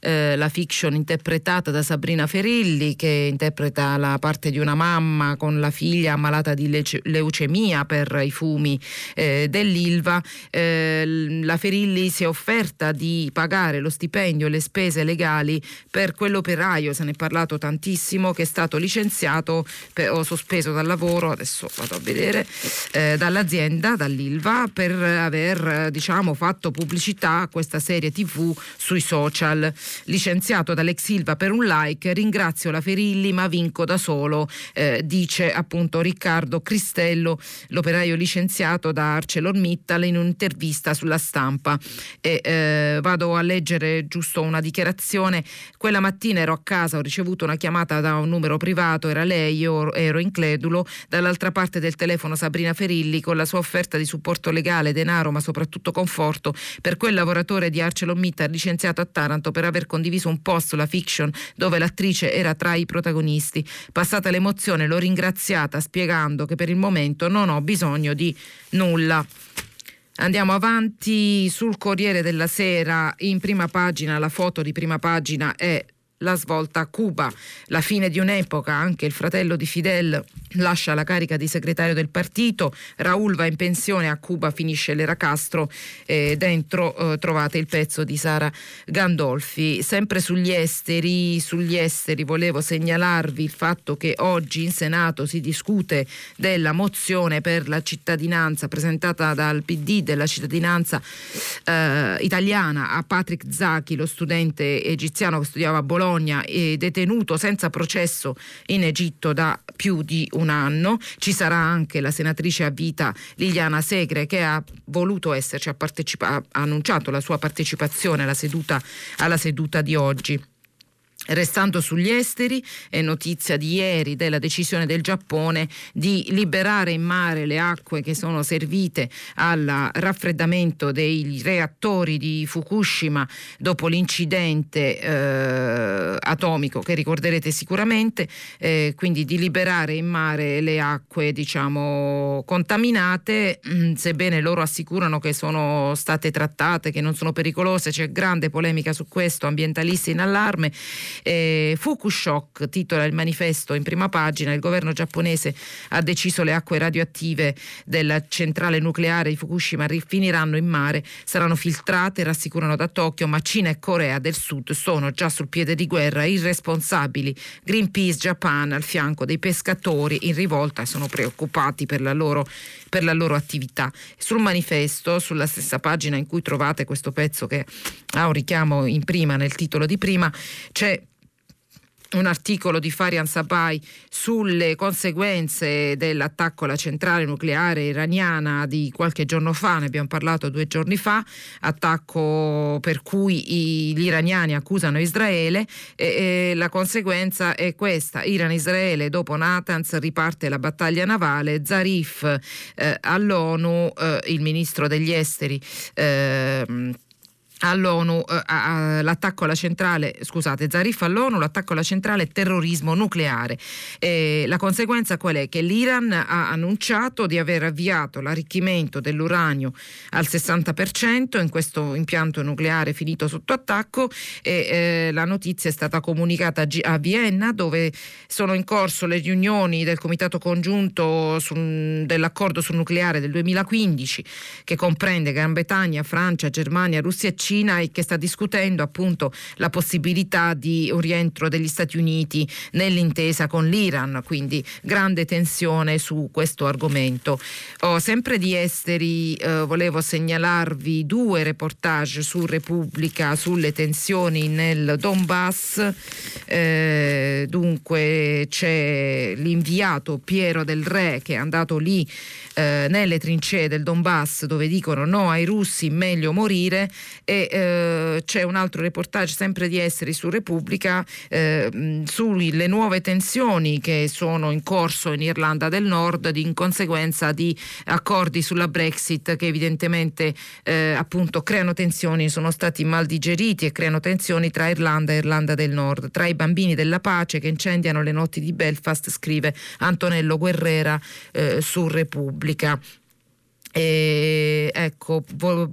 eh, la fiction interpretata da Sabrina Ferilli che interpreta la parte di una mamma con la figlia ammalata di leuce- leucemia per i fumi eh, dell'Ilva. Eh, la Ferilli si è offerta di pagare lo stipendio e le spese legali per quell'operaio, se ne è parlato tantissimo, che è stato licenziato per, o sospeso dal lavoro, adesso vado a vedere, eh, dall'azienda, dall'Ilva, per aver diciamo, fatto pubblicità a questa serie tv sui social licenziato dall'ex Silva per un like, ringrazio la Ferilli ma vinco da solo, eh, dice appunto Riccardo Cristello, l'operaio licenziato da ArcelorMittal in un'intervista sulla stampa. E, eh, vado a leggere giusto una dichiarazione. Quella mattina ero a casa, ho ricevuto una chiamata da un numero privato, era lei, io ero incredulo, dall'altra parte del telefono Sabrina Ferilli con la sua offerta di supporto legale, denaro ma soprattutto conforto per quel lavoratore di ArcelorMittal licenziato a Taranto per aver condiviso un post sulla fiction dove l'attrice era tra i protagonisti. Passata l'emozione l'ho ringraziata spiegando che per il momento non ho bisogno di nulla. Andiamo avanti sul Corriere della Sera, in prima pagina, la foto di prima pagina è la svolta a Cuba, la fine di un'epoca, anche il fratello di Fidel lascia la carica di segretario del partito, Raul va in pensione, a Cuba finisce l'era Castro, eh, dentro eh, trovate il pezzo di Sara Gandolfi. Sempre sugli esteri, sugli esteri volevo segnalarvi il fatto che oggi in Senato si discute della mozione per la cittadinanza presentata dal PD della cittadinanza eh, italiana a Patrick Zaki, lo studente egiziano che studiava a Bologna è detenuto senza processo in Egitto da più di un anno. Ci sarà anche la senatrice a vita Liliana Segre che ha voluto esserci, ha, partecipa- ha annunciato la sua partecipazione alla seduta, alla seduta di oggi. Restando sugli esteri, è notizia di ieri della decisione del Giappone di liberare in mare le acque che sono servite al raffreddamento dei reattori di Fukushima dopo l'incidente eh, atomico che ricorderete sicuramente, eh, quindi di liberare in mare le acque diciamo contaminate, mm, sebbene loro assicurano che sono state trattate, che non sono pericolose, c'è grande polemica su questo, ambientalisti in allarme Eh, Fukushock titola il manifesto in prima pagina, il governo giapponese ha deciso le acque radioattive della centrale nucleare di Fukushima finiranno in mare, saranno filtrate, rassicurano da Tokyo, ma Cina e Corea del Sud sono già sul piede di guerra, irresponsabili. Greenpeace Japan al fianco dei pescatori in rivolta e sono preoccupati per la loro, per la loro attività. Sul manifesto, sulla stessa pagina in cui trovate questo pezzo che ha un richiamo in prima, nel titolo di prima, c'è un articolo di Farian Sabai sulle conseguenze dell'attacco alla centrale nucleare iraniana di qualche giorno fa, ne abbiamo parlato due giorni fa, attacco per cui i, gli iraniani accusano Israele e, e la conseguenza è questa, Iran-Israele dopo Natanz riparte la battaglia navale, Zarif eh, all'ONU, eh, il ministro degli esteri eh, all'ONU eh, l'attacco alla centrale, scusate, Zarif all'ONU, l'attacco alla centrale terrorismo nucleare. Eh, la conseguenza qual è? Che l'Iran ha annunciato di aver avviato l'arricchimento dell'uranio al 60% in questo impianto nucleare finito sotto attacco e eh, la notizia è stata comunicata a, a, Vienna dove sono in corso le riunioni del Comitato Congiunto su, dell'accordo sul nucleare del 2015 che comprende Gran Bretagna, Francia, Germania, Russia e Cina e che sta discutendo appunto la possibilità di un rientro degli Stati Uniti nell'intesa con l'Iran, quindi grande tensione su questo argomento. Oh, sempre di esteri eh, volevo segnalarvi due reportage su Repubblica sulle tensioni nel Donbass. Eh, dunque c'è l'inviato Piero del Re che è andato lì eh, nelle trincee del Donbass dove dicono no ai russi, meglio morire e eh, c'è un altro reportage sempre di Esteri su Repubblica eh, sulle nuove tensioni che sono in corso in Irlanda del Nord in conseguenza di accordi sulla Brexit che evidentemente eh, appunto creano tensioni, sono stati mal digeriti e creano tensioni tra Irlanda e Irlanda del Nord, tra i bambini della pace che incendiano le notti di Belfast, scrive Antonello Guerrera eh, su Repubblica pubblica. E, ecco,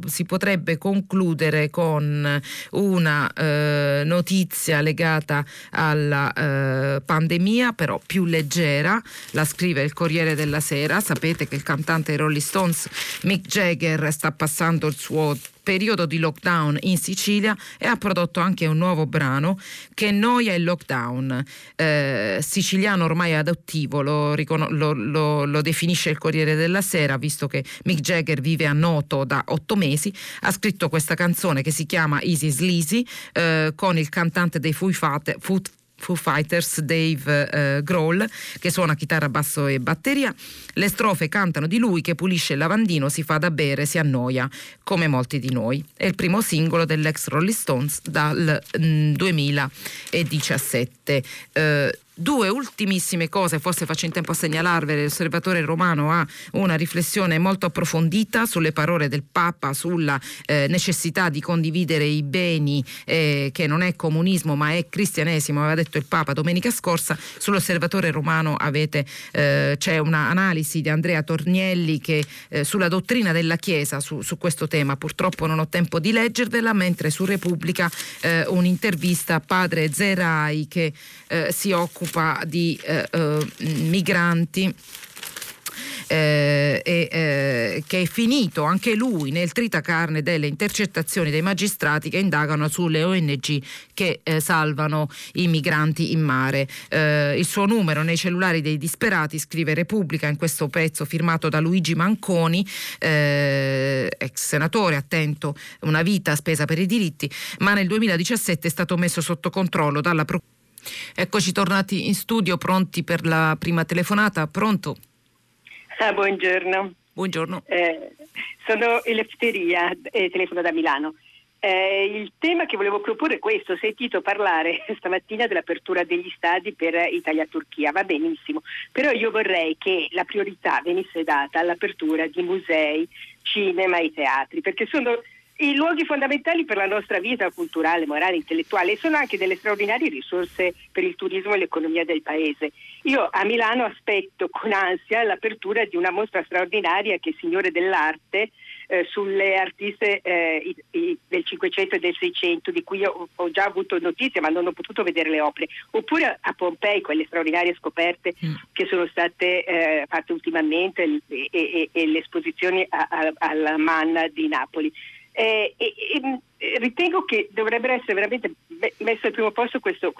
si potrebbe concludere con una eh, notizia legata alla eh, pandemia, però più leggera. La scrive il Corriere della Sera. Sapete che il cantante Rolling Stones Mick Jagger sta passando il suo periodo di lockdown in Sicilia e ha prodotto anche un nuovo brano che noia il lockdown. Eh, siciliano ormai adottivo, lo, lo, lo, lo, definisce il Corriere della Sera, visto che Mick Jagger vive a Noto da otto mesi, ha scritto questa canzone che si chiama Easy Sleazy eh, con il cantante dei Foo Fighters Foo Fighters Dave eh, Grohl che suona chitarra, basso e batteria. Le strofe cantano di lui che pulisce il lavandino, si fa da bere, si annoia, come molti di noi. È il primo singolo dell'ex Rolling Stones dal mm, 2017. Eh, Due ultimissime cose, forse faccio in tempo a segnalarvele, l'osservatore romano ha una riflessione molto approfondita sulle parole del Papa, sulla eh, necessità di condividere i beni, eh, che non è comunismo ma è cristianesimo, aveva detto il Papa domenica scorsa, sull'osservatore romano avete, eh, c'è un'analisi di Andrea Tornielli che, eh, sulla dottrina della Chiesa su, su, questo tema, purtroppo non ho tempo di leggervela, mentre su Repubblica eh, un'intervista a padre Zerai che eh, si occupa occupa di eh, eh, migranti eh, eh, che è finito anche lui nel tritacarne delle intercettazioni dei magistrati che indagano sulle ONG che eh, salvano i migranti in mare. Eh, il suo numero nei cellulari dei disperati, scrive Repubblica in questo pezzo firmato da Luigi Manconi, eh, ex senatore attento, una vita spesa per i diritti, ma nel 2017 è stato messo sotto controllo dalla Procura Eccoci tornati in studio, pronti per la prima telefonata. Pronto? Ah, buongiorno. Buongiorno. Eh, sono Elefteria e telefono da Milano. Eh, il tema che volevo proporre è questo, ho sentito parlare stamattina dell'apertura degli stadi per Italia-Turchia, va benissimo, però io vorrei che la priorità venisse data all'apertura di musei, cinema e teatri, perché sono i luoghi fondamentali per la nostra vita culturale, morale, intellettuale e sono anche delle straordinarie risorse per il turismo e l'economia del paese. Io a Milano aspetto con ansia l'apertura di una mostra straordinaria che è Signore dell'Arte eh, sulle artiste eh, i, i, del 500 e del 600 di cui ho, ho, già avuto notizie ma non ho potuto vedere le opere, oppure a Pompei quelle straordinarie scoperte mm. che sono state eh, fatte ultimamente e, e, e le esposizioni alla Manna di Napoli. Eh, e, e, ritengo che dovrebbe essere veramente messo al primo posto questa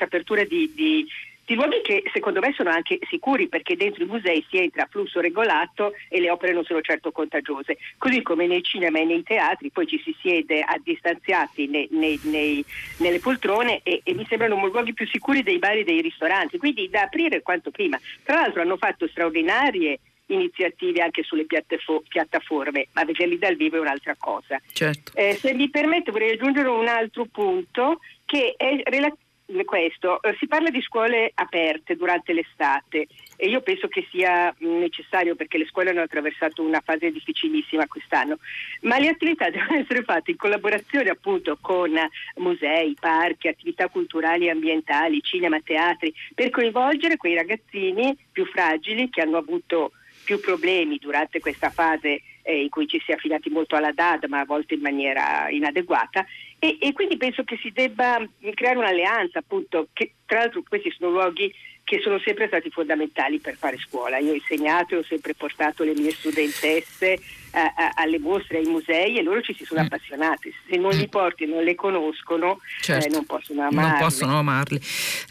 apertura di, di, di, luoghi che secondo me sono anche sicuri perché dentro i musei si entra a flusso regolato e le opere non sono certo contagiose, così come nei cinema e nei teatri poi ci si siede a distanziati nei, nei, nei, nelle poltrone e, e, mi sembrano luoghi più sicuri dei bar e dei ristoranti, quindi da aprire quanto prima. Tra l'altro hanno fatto straordinarie iniziative anche sulle piattaforme, ma vederli dal vivo è un'altra cosa. Certo. Eh, se mi permette vorrei aggiungere un altro punto che è relativo questo, eh, si parla di scuole aperte durante l'estate e io penso che sia necessario perché le scuole hanno attraversato una fase difficilissima quest'anno, ma le attività devono essere fatte in collaborazione appunto con musei, parchi, attività culturali e ambientali, cinema, teatri, per coinvolgere quei ragazzini più fragili che hanno avuto più problemi durante questa fase eh, in cui ci si è affidati molto alla DAD, ma a volte in maniera inadeguata. E, e quindi penso che si debba creare un'alleanza, appunto, che tra l'altro questi sono luoghi che sono sempre stati fondamentali per fare scuola. Io ho insegnato e ho sempre portato le mie studentesse a, a, alle mostre, ai musei e loro ci si sono mm. appassionati. Se non li mm. porti e non le conoscono, certo. eh, non possono amarli. Non possono amarli.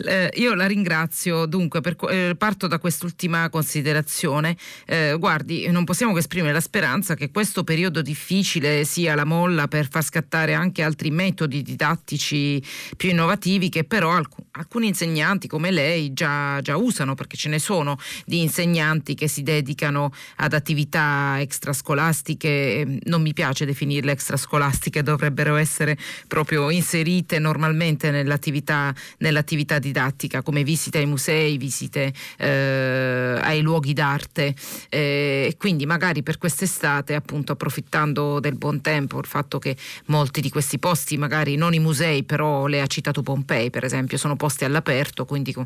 Eh, io la ringrazio. Dunque, per, eh, parto da quest'ultima considerazione. Eh, guardi, non possiamo che esprimere la speranza che questo periodo difficile sia la molla per far scattare anche altri metodi didattici più innovativi che però alc- alcuni insegnanti come lei già, già usano, perché ce ne sono di insegnanti che si dedicano ad attività extrascolari scolastiche, ehm, non mi piace definirle extrascolastiche, dovrebbero essere proprio inserite normalmente nell'attività, nell'attività didattica, come visite ai musei, visite eh, ai luoghi d'arte. Eh, quindi magari per quest'estate, appunto approfittando del buon tempo, il fatto che molti di questi posti, magari non i musei, però le ha citato Pompei, per esempio, sono posti all'aperto, quindi con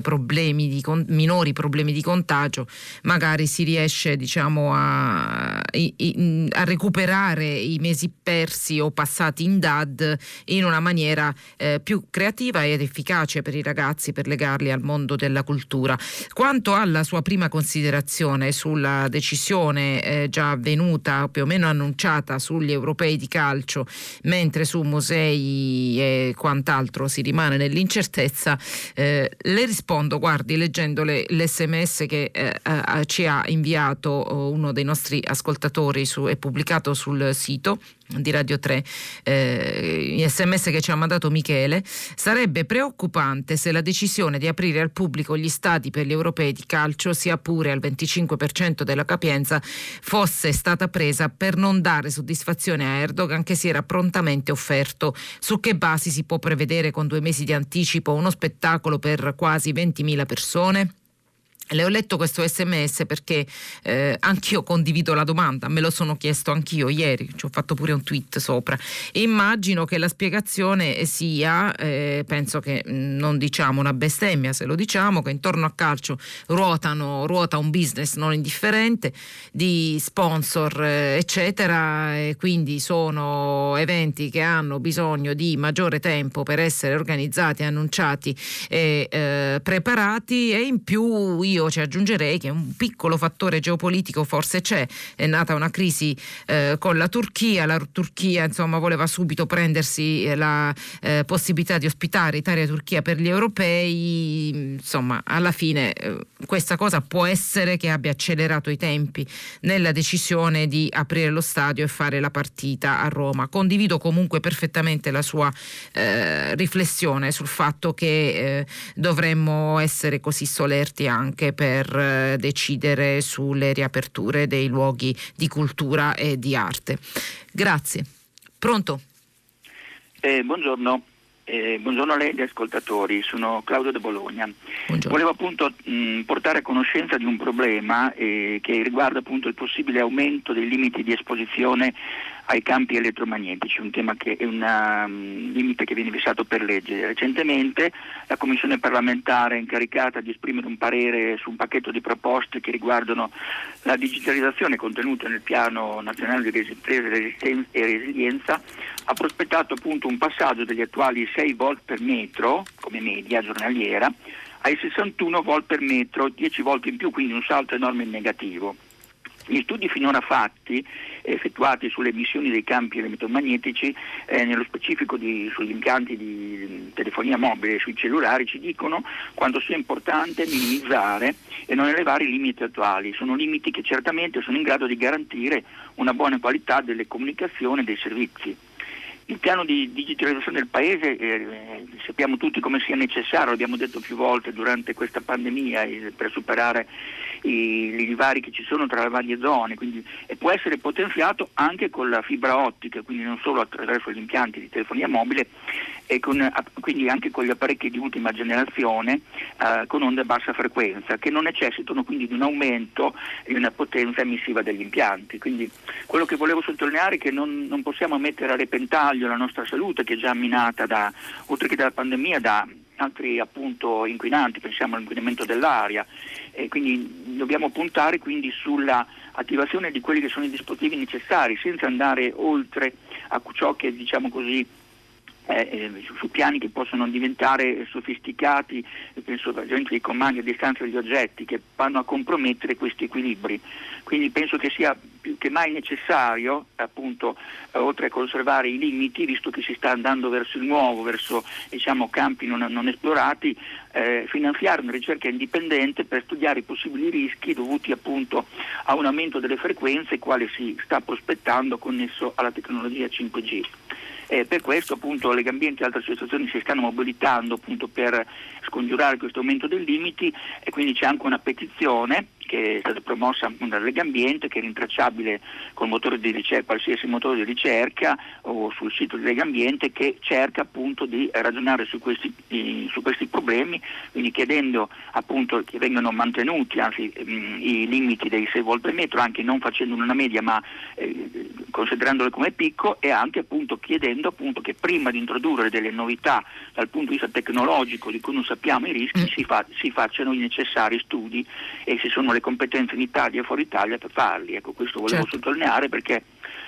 problemi di, minori problemi di contagio, magari si riesce diciamo, a, a recuperare i mesi persi o passati in DAD in una maniera eh, più creativa ed efficace per i ragazzi per legarli al mondo della cultura. Quanto alla sua prima considerazione sulla decisione eh, già avvenuta più o meno annunciata sugli europei di calcio, mentre su musei e quant'altro si rimane nell'incertezza, eh, le rispondo, guardi, leggendole l'SMS che eh, eh, ci ha inviato oh, uno dei nostri ascoltatori ascoltatori su, è pubblicato sul sito di Radio 3, eh, sms che ci ha mandato Michele, sarebbe preoccupante se la decisione di aprire al pubblico gli stadi per gli europei di calcio, sia pure al 25% della capienza, fosse stata presa per non dare soddisfazione a Erdogan che si era prontamente offerto. Su che basi si può prevedere con due mesi di anticipo uno spettacolo per quasi 20.000 persone? Le ho letto questo sms perché eh, anch'io condivido la domanda, me lo sono chiesto anch'io ieri, ci ho fatto pure un tweet sopra. E immagino che la spiegazione sia, eh, penso che mm, non diciamo una bestemmia se lo diciamo, che intorno a calcio ruotano, ruota un business non indifferente di sponsor eh, eccetera e quindi sono eventi che hanno bisogno di maggiore tempo per essere organizzati, annunciati e eh, preparati e in più io io ci aggiungerei che un piccolo fattore geopolitico forse c'è, è nata una crisi eh, con la Turchia, la Turchia insomma, voleva subito prendersi eh, la eh, possibilità di ospitare Italia-Turchia per gli europei, insomma alla fine eh, questa cosa può essere che abbia accelerato i tempi nella decisione di aprire lo stadio e fare la partita a Roma. Condivido comunque perfettamente la sua eh, riflessione sul fatto che eh, dovremmo essere così solerti anche per eh, decidere sulle riaperture dei luoghi di cultura e di arte. Grazie. Pronto? Eh, buongiorno. Eh, buongiorno a lei e agli ascoltatori, sono Claudio De Bologna. Buongiorno. Volevo appunto mh, portare a conoscenza di un problema eh, che riguarda appunto il possibile aumento dei limiti di esposizione ai campi elettromagnetici, un che è un um, limite che viene fissato per legge. Recentemente la Commissione parlamentare incaricata di esprimere un parere su un pacchetto di proposte che riguardano la digitalizzazione contenuta nel piano nazionale di resistenza e resilienza ha prospettato appunto un passaggio degli attuali 6 volt per metro come media giornaliera ai 61 volt per metro, 10 volte in più, quindi un salto enorme in negativo. Gli studi finora fatti, effettuati sulle emissioni dei campi elettromagnetici, eh, nello specifico di, sugli impianti di telefonia mobile e sui cellulari, ci dicono quanto sia importante minimizzare e non elevare i limiti attuali. Sono limiti che certamente sono in grado di garantire una buona qualità delle comunicazioni e dei servizi. Il piano di digitalizzazione del Paese eh, sappiamo tutti come sia necessario, l'abbiamo detto più volte durante questa pandemia eh, per superare i, i divari che ci sono tra le varie zone, quindi, e può essere potenziato anche con la fibra ottica, quindi non solo attraverso gli impianti di telefonia mobile, e con, quindi anche con gli apparecchi di ultima generazione eh, con onde a bassa frequenza, che non necessitano quindi di un aumento di una potenza emissiva degli impianti. Quindi quello che volevo sottolineare è che non, non possiamo mettere a repentaglio la nostra salute, che è già minata da, oltre che dalla pandemia, da altri appunto inquinanti, pensiamo all'inquinamento dell'aria. E quindi dobbiamo puntare quindi sulla attivazione di quelli che sono i dispositivi necessari senza andare oltre a ciò che diciamo così eh, eh, su piani che possono diventare sofisticati, penso ad esempio ai comandi a distanza degli oggetti che vanno a compromettere questi equilibri. Quindi penso che sia più che mai necessario, appunto, eh, oltre a conservare i limiti, visto che si sta andando verso il nuovo, verso diciamo, campi non, non esplorati, eh, finanziare una ricerca indipendente per studiare i possibili rischi dovuti appunto a un aumento delle frequenze, quale si sta prospettando connesso alla tecnologia 5G. Eh, per questo appunto Legambiente e altre associazioni si stanno mobilitando appunto, per scongiurare questo aumento dei limiti e quindi c'è anche una petizione che è stata promossa dalla Lega Ambiente, che è rintracciabile con motore di ricerca, qualsiasi motore di ricerca o sul sito di Lega Ambiente, che cerca appunto di ragionare su questi, su questi problemi, quindi chiedendo appunto che vengano mantenuti anzi, mh, i limiti dei 6 volt per metro, anche non facendo una media ma eh, considerandole come picco e anche appunto chiedendo appunto che prima di introdurre delle novità dal punto di vista tecnologico di cui non sappiamo i rischi mm. si, fa, si facciano i necessari studi e se sono le le competenze in Italia e fuori Italia per farli. Ecco, questo volevo certo. sottolineare perché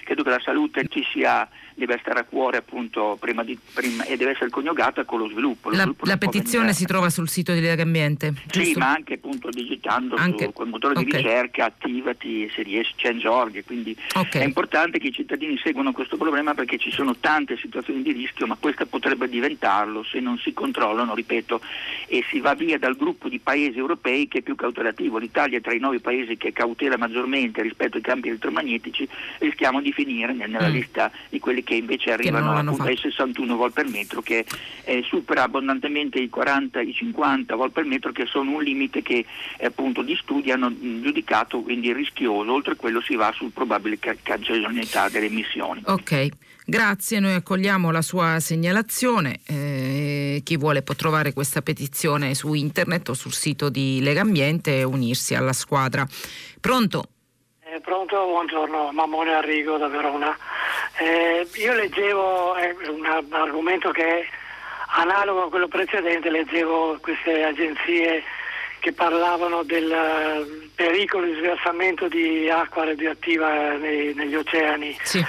credo che la salute ci sia deve stare a cuore appunto prima di, prima, e deve essere coniugata con lo sviluppo. Lo la, sviluppo la petizione si trova sul sito di Lega Ambiente? Sì, ma anche appunto digitando anche. Su, col motore okay. di ricerca, attivati, se riesci, change.org, quindi okay. è importante che i cittadini seguano questo problema perché ci sono tante situazioni di rischio, ma questa potrebbe diventarlo se non si controllano, ripeto, e si va via dal gruppo di paesi europei che è più cautelativo. L'Italia è tra i nove paesi che cautela maggiormente rispetto ai campi elettromagnetici, rischiamo di finire nella mm. lista di quelli che che invece arrivano appunto ai 61 volt per metro che eh, supera abbondantemente i 40, i 50 volt per metro che sono un limite che eh, appunto gli studi hanno giudicato quindi rischioso, oltre a quello si va sul probabile ca- cancerogenietà delle emissioni. Ok. Grazie, noi accogliamo la sua segnalazione. Eh, chi vuole può trovare questa petizione su internet o sul sito di Legambiente e unirsi alla squadra. Pronto? Eh, pronto, buongiorno, Mammone Arrigo da Verona. Eh, io leggevo eh, un argomento che è analogo a quello precedente, leggevo queste agenzie che parlavano del eh, pericolo di sversamento di acqua radioattiva nei, negli oceani. Sì.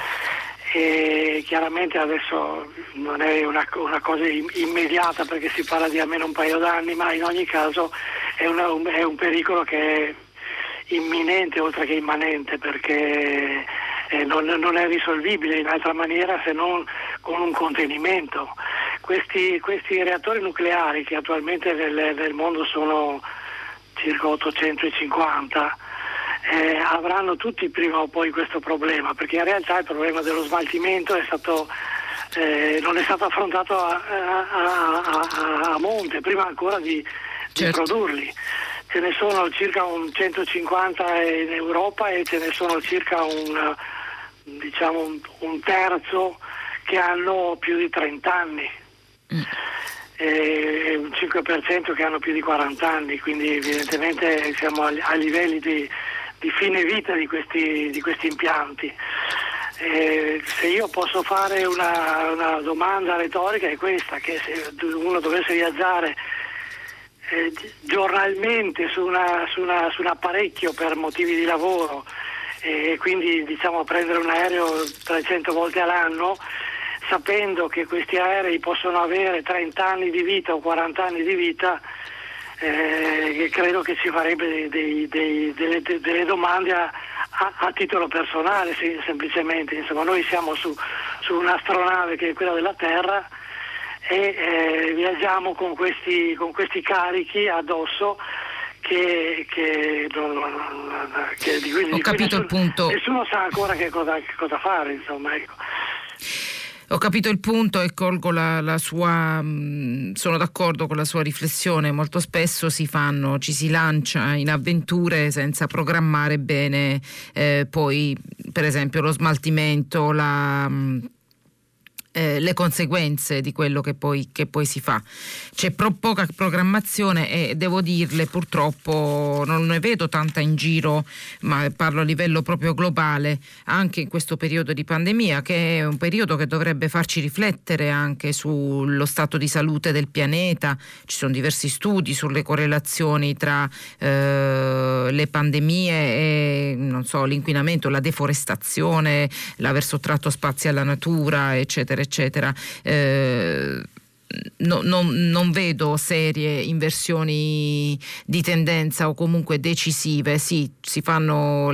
E chiaramente adesso non è una, una, cosa immediata perché si parla di almeno un paio d'anni, ma in ogni caso è, una, è un pericolo che è imminente oltre che immanente perché eh, non, non, è risolvibile in altra maniera se non con un contenimento. Questi, questi reattori nucleari che attualmente nel, nel, mondo sono circa 850 eh, avranno tutti prima o poi questo problema perché in realtà il problema dello smaltimento è stato, eh, non è stato affrontato a, a, a, a monte prima ancora di, certo. di produrli ce ne sono circa un 150 in Europa e ce ne sono circa un, diciamo un, terzo che hanno più di 30 anni. Mm. E un 5% che hanno più di 40 anni, quindi evidentemente siamo a, a livelli di, di, fine vita di questi, di questi impianti. Eh, se io posso fare una, una, domanda retorica è questa, che se uno dovesse viaggiare eh, giornalmente su, una, su, una, su, un apparecchio per motivi di lavoro e quindi diciamo prendere un aereo 300 volte all'anno, sapendo che questi aerei possono avere 30 anni di vita o 40 anni di vita, eh, credo che ci farebbe dei, dei, delle, delle, domande a, a, a, titolo personale sì, semplicemente. Insomma, noi siamo su, su, un'astronave che è quella della Terra e eh, viaggiamo con questi, con questi carichi addosso che, che, che di cui, Ho di capito nessuno, il punto. Nessuno sa ancora che cosa, che cosa fare, insomma, ecco. Ho capito il punto e colgo la, la sua, mh, sono d'accordo con la sua riflessione, molto spesso si fanno, ci si lancia in avventure senza programmare bene eh, poi per esempio lo smaltimento, la... Mh, eh, le conseguenze di quello che poi, che poi si fa. C'è pro- poca programmazione e devo dirle purtroppo non ne vedo tanta in giro, ma parlo a livello proprio globale, anche in questo periodo di pandemia, che è un periodo che dovrebbe farci riflettere anche sullo stato di salute del pianeta. Ci sono diversi studi sulle correlazioni tra eh, le pandemie e so, l'inquinamento, la deforestazione, l'aver sottratto spazi alla natura, eccetera eccetera, eh, no, non, non, vedo serie inversioni di tendenza o comunque decisive. Sì, si fanno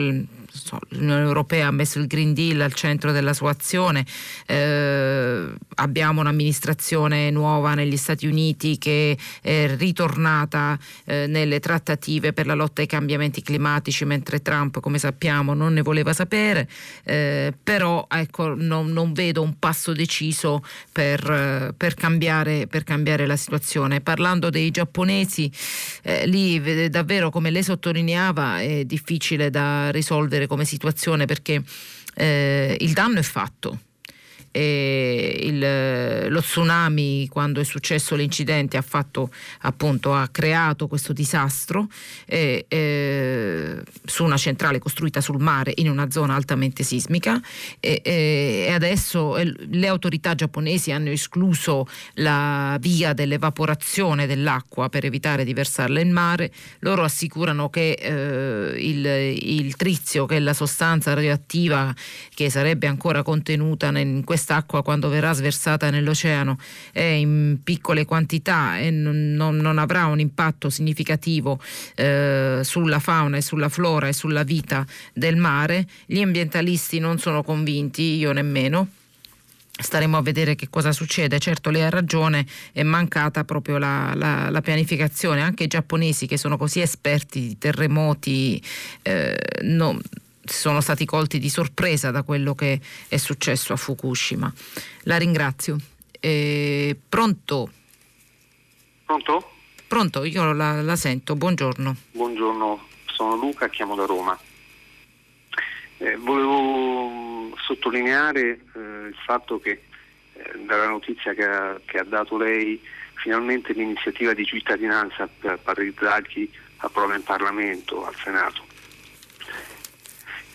so, l'Unione Europea ha messo il Green Deal al centro della sua azione, eh, abbiamo un'amministrazione nuova negli Stati Uniti che è ritornata eh, nelle trattative per la lotta ai cambiamenti climatici, mentre Trump, come sappiamo, non ne voleva sapere, eh, però ecco, non, non, vedo un passo deciso per, per, cambiare, per, cambiare, la situazione. Parlando dei giapponesi, eh, lì davvero, come lei sottolineava, è difficile da risolvere come situazione perché eh, il danno è fatto il, lo tsunami quando è successo l'incidente ha, fatto, appunto, ha creato questo disastro eh, eh, su una centrale costruita sul mare in una zona altamente sismica e adesso le autorità giapponesi hanno escluso la via dell'evaporazione dell'acqua per evitare di versarla in mare. Loro assicurano che eh, il, il trizio, che è la sostanza radioattiva che sarebbe ancora contenuta in questa quest'acqua quando verrà sversata nell'oceano è in piccole quantità e non, non, avrà un impatto significativo eh, sulla fauna e sulla flora e sulla vita del mare, gli ambientalisti non sono convinti, io nemmeno. Staremo a vedere che cosa succede. Certo, lei ha ragione, è mancata proprio la, la, la pianificazione. Anche i giapponesi che sono così esperti di terremoti eh, no, sono stati colti di sorpresa da quello che è successo a Fukushima. La ringrazio. Eh, pronto? Pronto? Pronto, io la, la, sento. Buongiorno. Buongiorno, sono Luca, chiamo da Roma. Eh, volevo sottolineare eh, il fatto che eh, dalla notizia che ha, che ha, dato lei finalmente l'iniziativa di cittadinanza per paralizzarchi approva in Parlamento, al Senato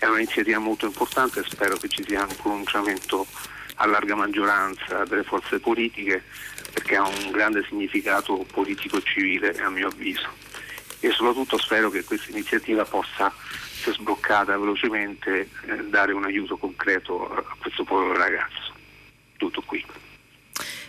è un'iniziativa molto importante e spero che ci sia un pronunciamento a larga maggioranza delle forze politiche perché ha un grande significato politico-civile a mio avviso e soprattutto spero che questa iniziativa possa, se sbloccata velocemente, eh, dare un aiuto concreto a questo povero ragazzo. Tutto qui.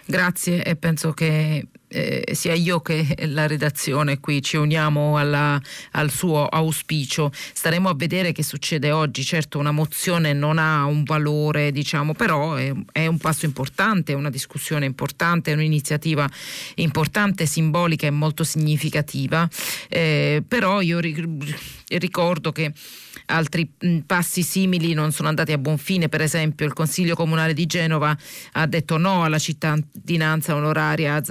Grazie e penso che eh, sia io che la redazione qui ci uniamo alla, al suo auspicio. Staremo a vedere che succede oggi. Certo una mozione non ha un valore, diciamo, però è, è un passo importante, è una discussione importante, è un'iniziativa importante, simbolica e molto significativa. Eh, però io ricordo che altri mh, passi simili non sono andati a buon fine, per esempio il Consiglio Comunale di Genova ha detto no alla cittadinanza onoraria a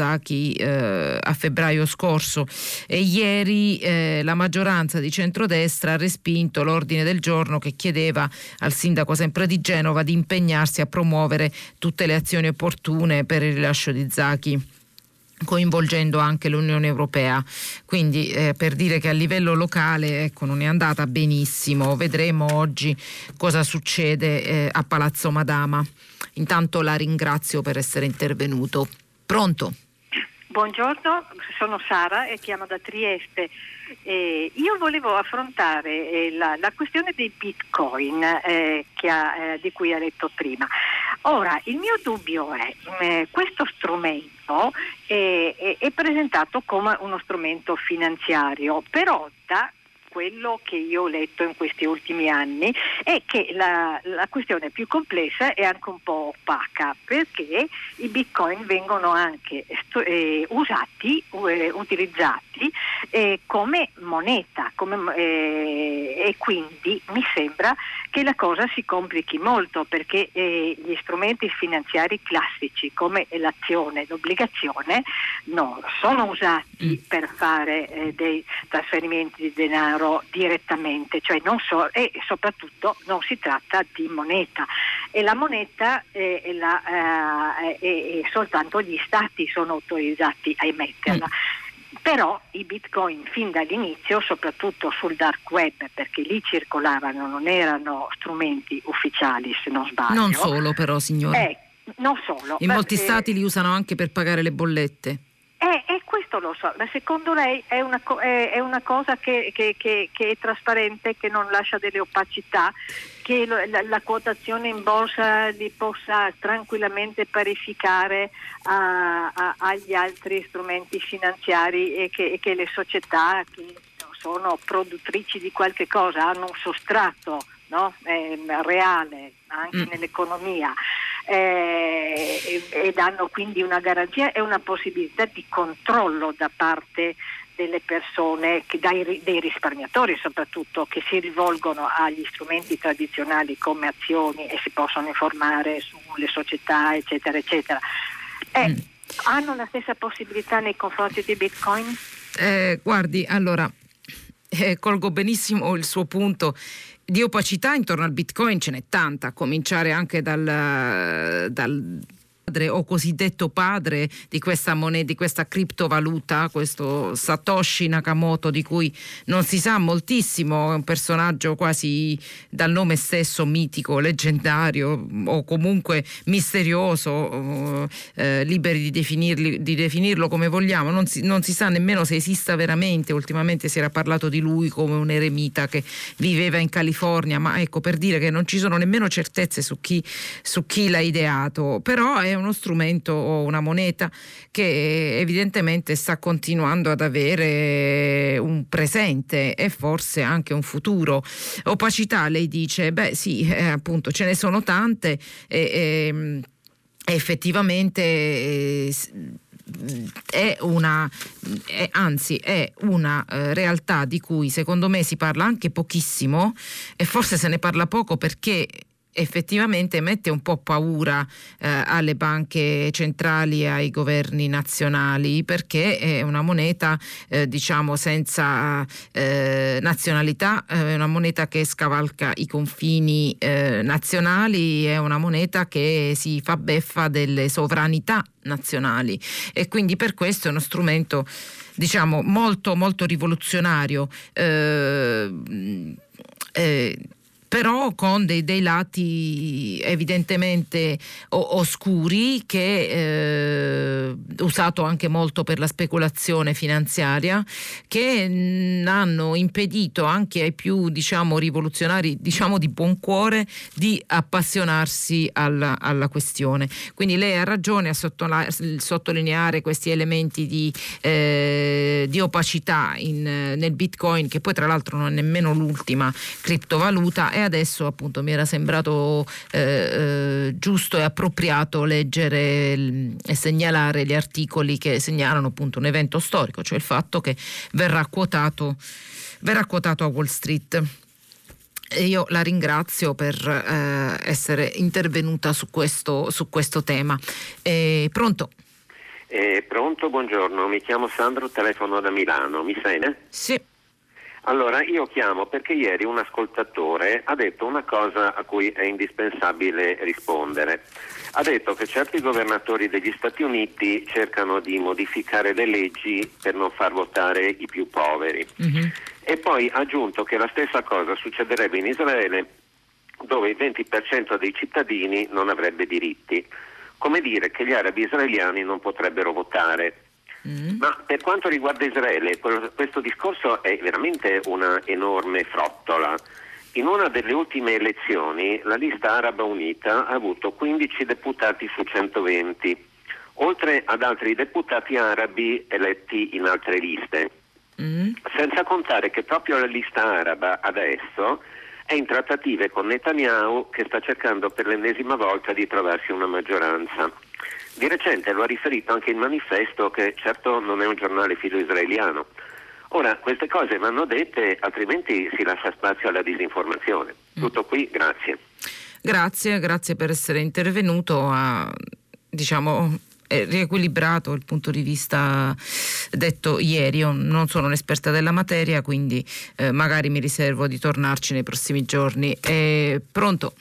Eh, a febbraio scorso e ieri eh, la maggioranza di centrodestra ha respinto l'ordine del giorno che chiedeva al sindaco sempre di Genova di impegnarsi a promuovere tutte le azioni opportune per il rilascio di Zaki coinvolgendo anche l'Unione Europea. Quindi eh, per dire che a livello locale ecco, non è andata benissimo, vedremo oggi cosa succede eh, a Palazzo Madama. Intanto la ringrazio per essere intervenuto. Pronto? Buongiorno, sono Sara e chiamo da Trieste. Eh, io volevo affrontare eh, la, la, questione dei bitcoin eh, ha, eh, di cui ha detto prima. Ora, il mio dubbio è che questo strumento è, è presentato come uno strumento finanziario, però da quello che io ho letto in questi ultimi anni è che la, la questione è più complessa e anche un po' opaca perché i bitcoin vengono anche eh, usati, eh, utilizzati eh, come moneta come, eh, e quindi mi sembra che la cosa si complichi molto perché eh, gli strumenti finanziari classici come l'azione, l'obbligazione non sono usati mm. per fare eh, dei trasferimenti di denaro direttamente, cioè so, e soprattutto non si tratta di moneta e la moneta eh, la, eh, soltanto gli stati sono autorizzati a emetterla. Mm però i bitcoin fin dall'inizio, soprattutto sul dark web, perché lì circolavano, non erano strumenti ufficiali se non sbaglio. Non solo però signore. Eh, non solo. In molti stati li usano anche per pagare le bollette. Eh, eh, questo lo so, ma secondo lei è una, è, è una cosa che, che, che, che, è trasparente, che non lascia delle opacità, che lo, la, la, quotazione in borsa li possa tranquillamente parificare a, a, agli altri strumenti finanziari e che, e che le società che sono produttrici di qualche cosa hanno un sostrato no? eh, reale anche mm. nell'economia eh, e, danno quindi una garanzia e una possibilità di controllo da parte delle persone, dai, dei risparmiatori soprattutto, che si rivolgono agli strumenti tradizionali come azioni e si possono informare sulle società, eccetera, eccetera. Eh, mm. Hanno la stessa possibilità nei confronti di Bitcoin? Eh, guardi, allora, eh, colgo benissimo il suo punto di opacità intorno al Bitcoin ce n'è tanta, a cominciare anche dal, dal o cosiddetto padre di questa moneta, di questa criptovaluta, questo Satoshi Nakamoto di cui non si sa moltissimo, è un personaggio quasi dal nome stesso mitico, leggendario o comunque misterioso, eh, liberi di, di, definirlo come vogliamo, non si, non si sa nemmeno se esista veramente, ultimamente si era parlato di lui come un eremita che viveva in California, ma ecco per dire che non ci sono nemmeno certezze su chi, su chi l'ha ideato, però è uno strumento o una moneta che evidentemente sta continuando ad avere un presente e forse anche un futuro. Opacità, lei dice, beh sì, eh, appunto ce ne sono tante e, e, e effettivamente... Eh, è una, è, anzi è una eh, realtà di cui secondo me si parla anche pochissimo e forse se ne parla poco perché effettivamente mette un po' paura eh, alle banche centrali e ai governi nazionali perché è una moneta eh, diciamo senza eh, nazionalità, è una moneta che scavalca i confini eh, nazionali, è una moneta che si fa beffa delle sovranità nazionali e quindi per questo è uno strumento diciamo molto molto rivoluzionario. Però con dei, dei lati evidentemente o, oscuri che eh, usato anche molto per la speculazione finanziaria che mh, hanno impedito anche ai più diciamo rivoluzionari diciamo di buon cuore di appassionarsi alla, alla questione. Quindi lei ha ragione a sottolineare questi elementi di, eh, di opacità in, nel bitcoin che poi tra l'altro non è nemmeno l'ultima criptovaluta adesso appunto mi era sembrato eh, eh, giusto e appropriato leggere l- e segnalare gli articoli che segnalano appunto un evento storico, cioè il fatto che verrà quotato, verrà quotato a Wall Street. E io la ringrazio per eh, essere intervenuta su questo, su questo tema. Eh, pronto? Eh, pronto, buongiorno, mi chiamo Sandro, telefono da Milano, mi sente? Sì. Allora, io chiamo perché ieri un ascoltatore ha detto una cosa a cui è indispensabile rispondere. Ha detto che certi governatori degli Stati Uniti cercano di modificare le leggi per non far votare i più poveri. Mm-hmm. E poi ha aggiunto che la stessa cosa succederebbe in Israele dove il 20% dei cittadini non avrebbe diritti. Come dire che gli arabi israeliani non potrebbero votare. Mm. Ma per quanto riguarda Israele, questo discorso è veramente una enorme frottola. In una delle ultime elezioni la lista araba unita ha avuto 15 deputati su 120, oltre ad altri deputati arabi eletti in altre liste. Mm. Senza contare che proprio la lista araba adesso è in trattative con Netanyahu che sta cercando per l'ennesima volta di trovarsi una maggioranza. Di recente lo ha riferito anche il manifesto che certo non è un giornale filo israeliano. Ora, queste cose vanno dette, altrimenti si lascia spazio alla disinformazione. Mm. Tutto qui, grazie. Grazie, grazie per essere intervenuto a diciamo riequilibrato il punto di vista detto ieri. Io non sono un'esperta della materia, quindi eh, magari mi riservo di tornarci nei prossimi giorni. È pronto?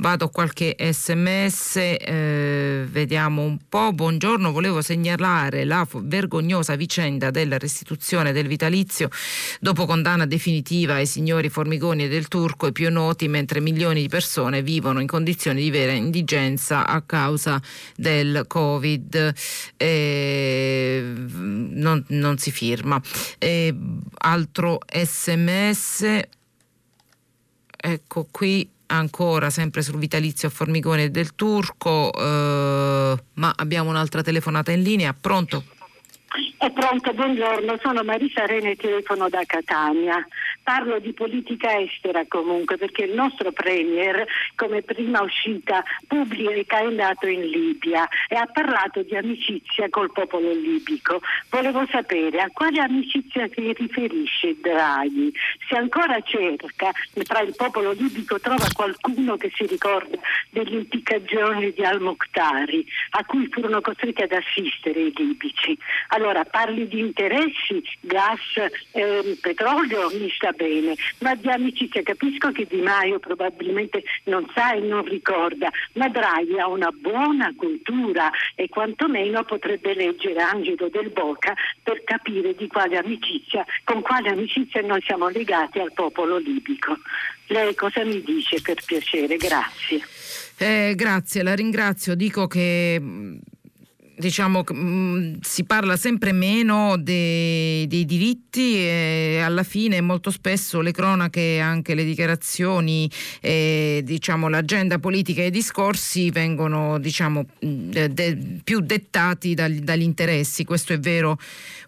Vado a qualche sms, eh, vediamo un po'. Buongiorno, volevo segnalare la vergognosa vicenda della restituzione del vitalizio dopo condanna definitiva ai signori Formigoni e del Turco, i più noti, mentre milioni di persone vivono in condizioni di vera indigenza a causa del Covid. Eh, non, non, si firma. Eh, altro sms. Ecco qui ancora sempre sul vitalizio a Formigone del Turco, eh, ma abbiamo un'altra telefonata in linea. Pronto? È pronto, buongiorno, sono Marisa Rene, telefono da Catania. Parlo di politica estera comunque perché il nostro Premier come prima uscita pubblica è andato in Libia e ha parlato di amicizia col popolo libico. Volevo sapere a quale amicizia si riferisce Draghi, se ancora cerca tra il popolo libico trova qualcuno che si ricorda delle impiccagioni di Al-Mokhtari a cui furono costretti ad assistere i libici. Allora parli di interessi, gas, eh, petrolio, mi sta bene, ma di amicizia capisco che Di Maio probabilmente non sa e non ricorda, ma Draghi ha una buona cultura e quantomeno potrebbe leggere Angelo del Boca per capire di quale amicizia, con quale amicizia noi siamo legati al popolo libico. Lei cosa mi dice per piacere? Grazie. Eh, grazie, la ringrazio. Dico che diciamo, mh, mm, si parla sempre meno dei, dei, diritti e alla fine molto spesso le cronache, anche le dichiarazioni, e, diciamo, l'agenda politica e i discorsi vengono diciamo, mm, de, più dettati dagli, dagli, interessi. Questo è vero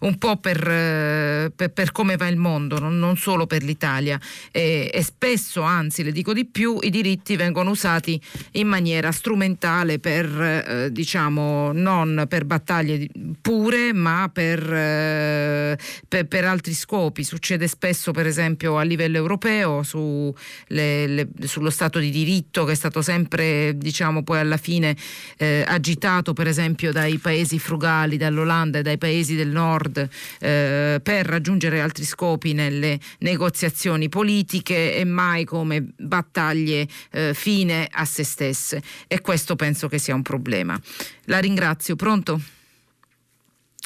un po' per, per, per come va il mondo, non, non solo per l'Italia. E, e spesso, anzi, le dico di più, i diritti vengono usati in maniera strumentale per, eh, diciamo, non per battaglie pure, ma per, eh, per, per, altri scopi. Succede spesso, per esempio, a livello europeo, su le, le, sullo Stato di diritto, che è stato sempre, diciamo, poi alla fine eh, agitato, per esempio, dai paesi frugali, dall'Olanda e dai paesi del nord, eh, per raggiungere altri scopi nelle negoziazioni politiche e mai come battaglie eh, fine a se stesse. E questo penso che sia un problema. La ringrazio. Pronto?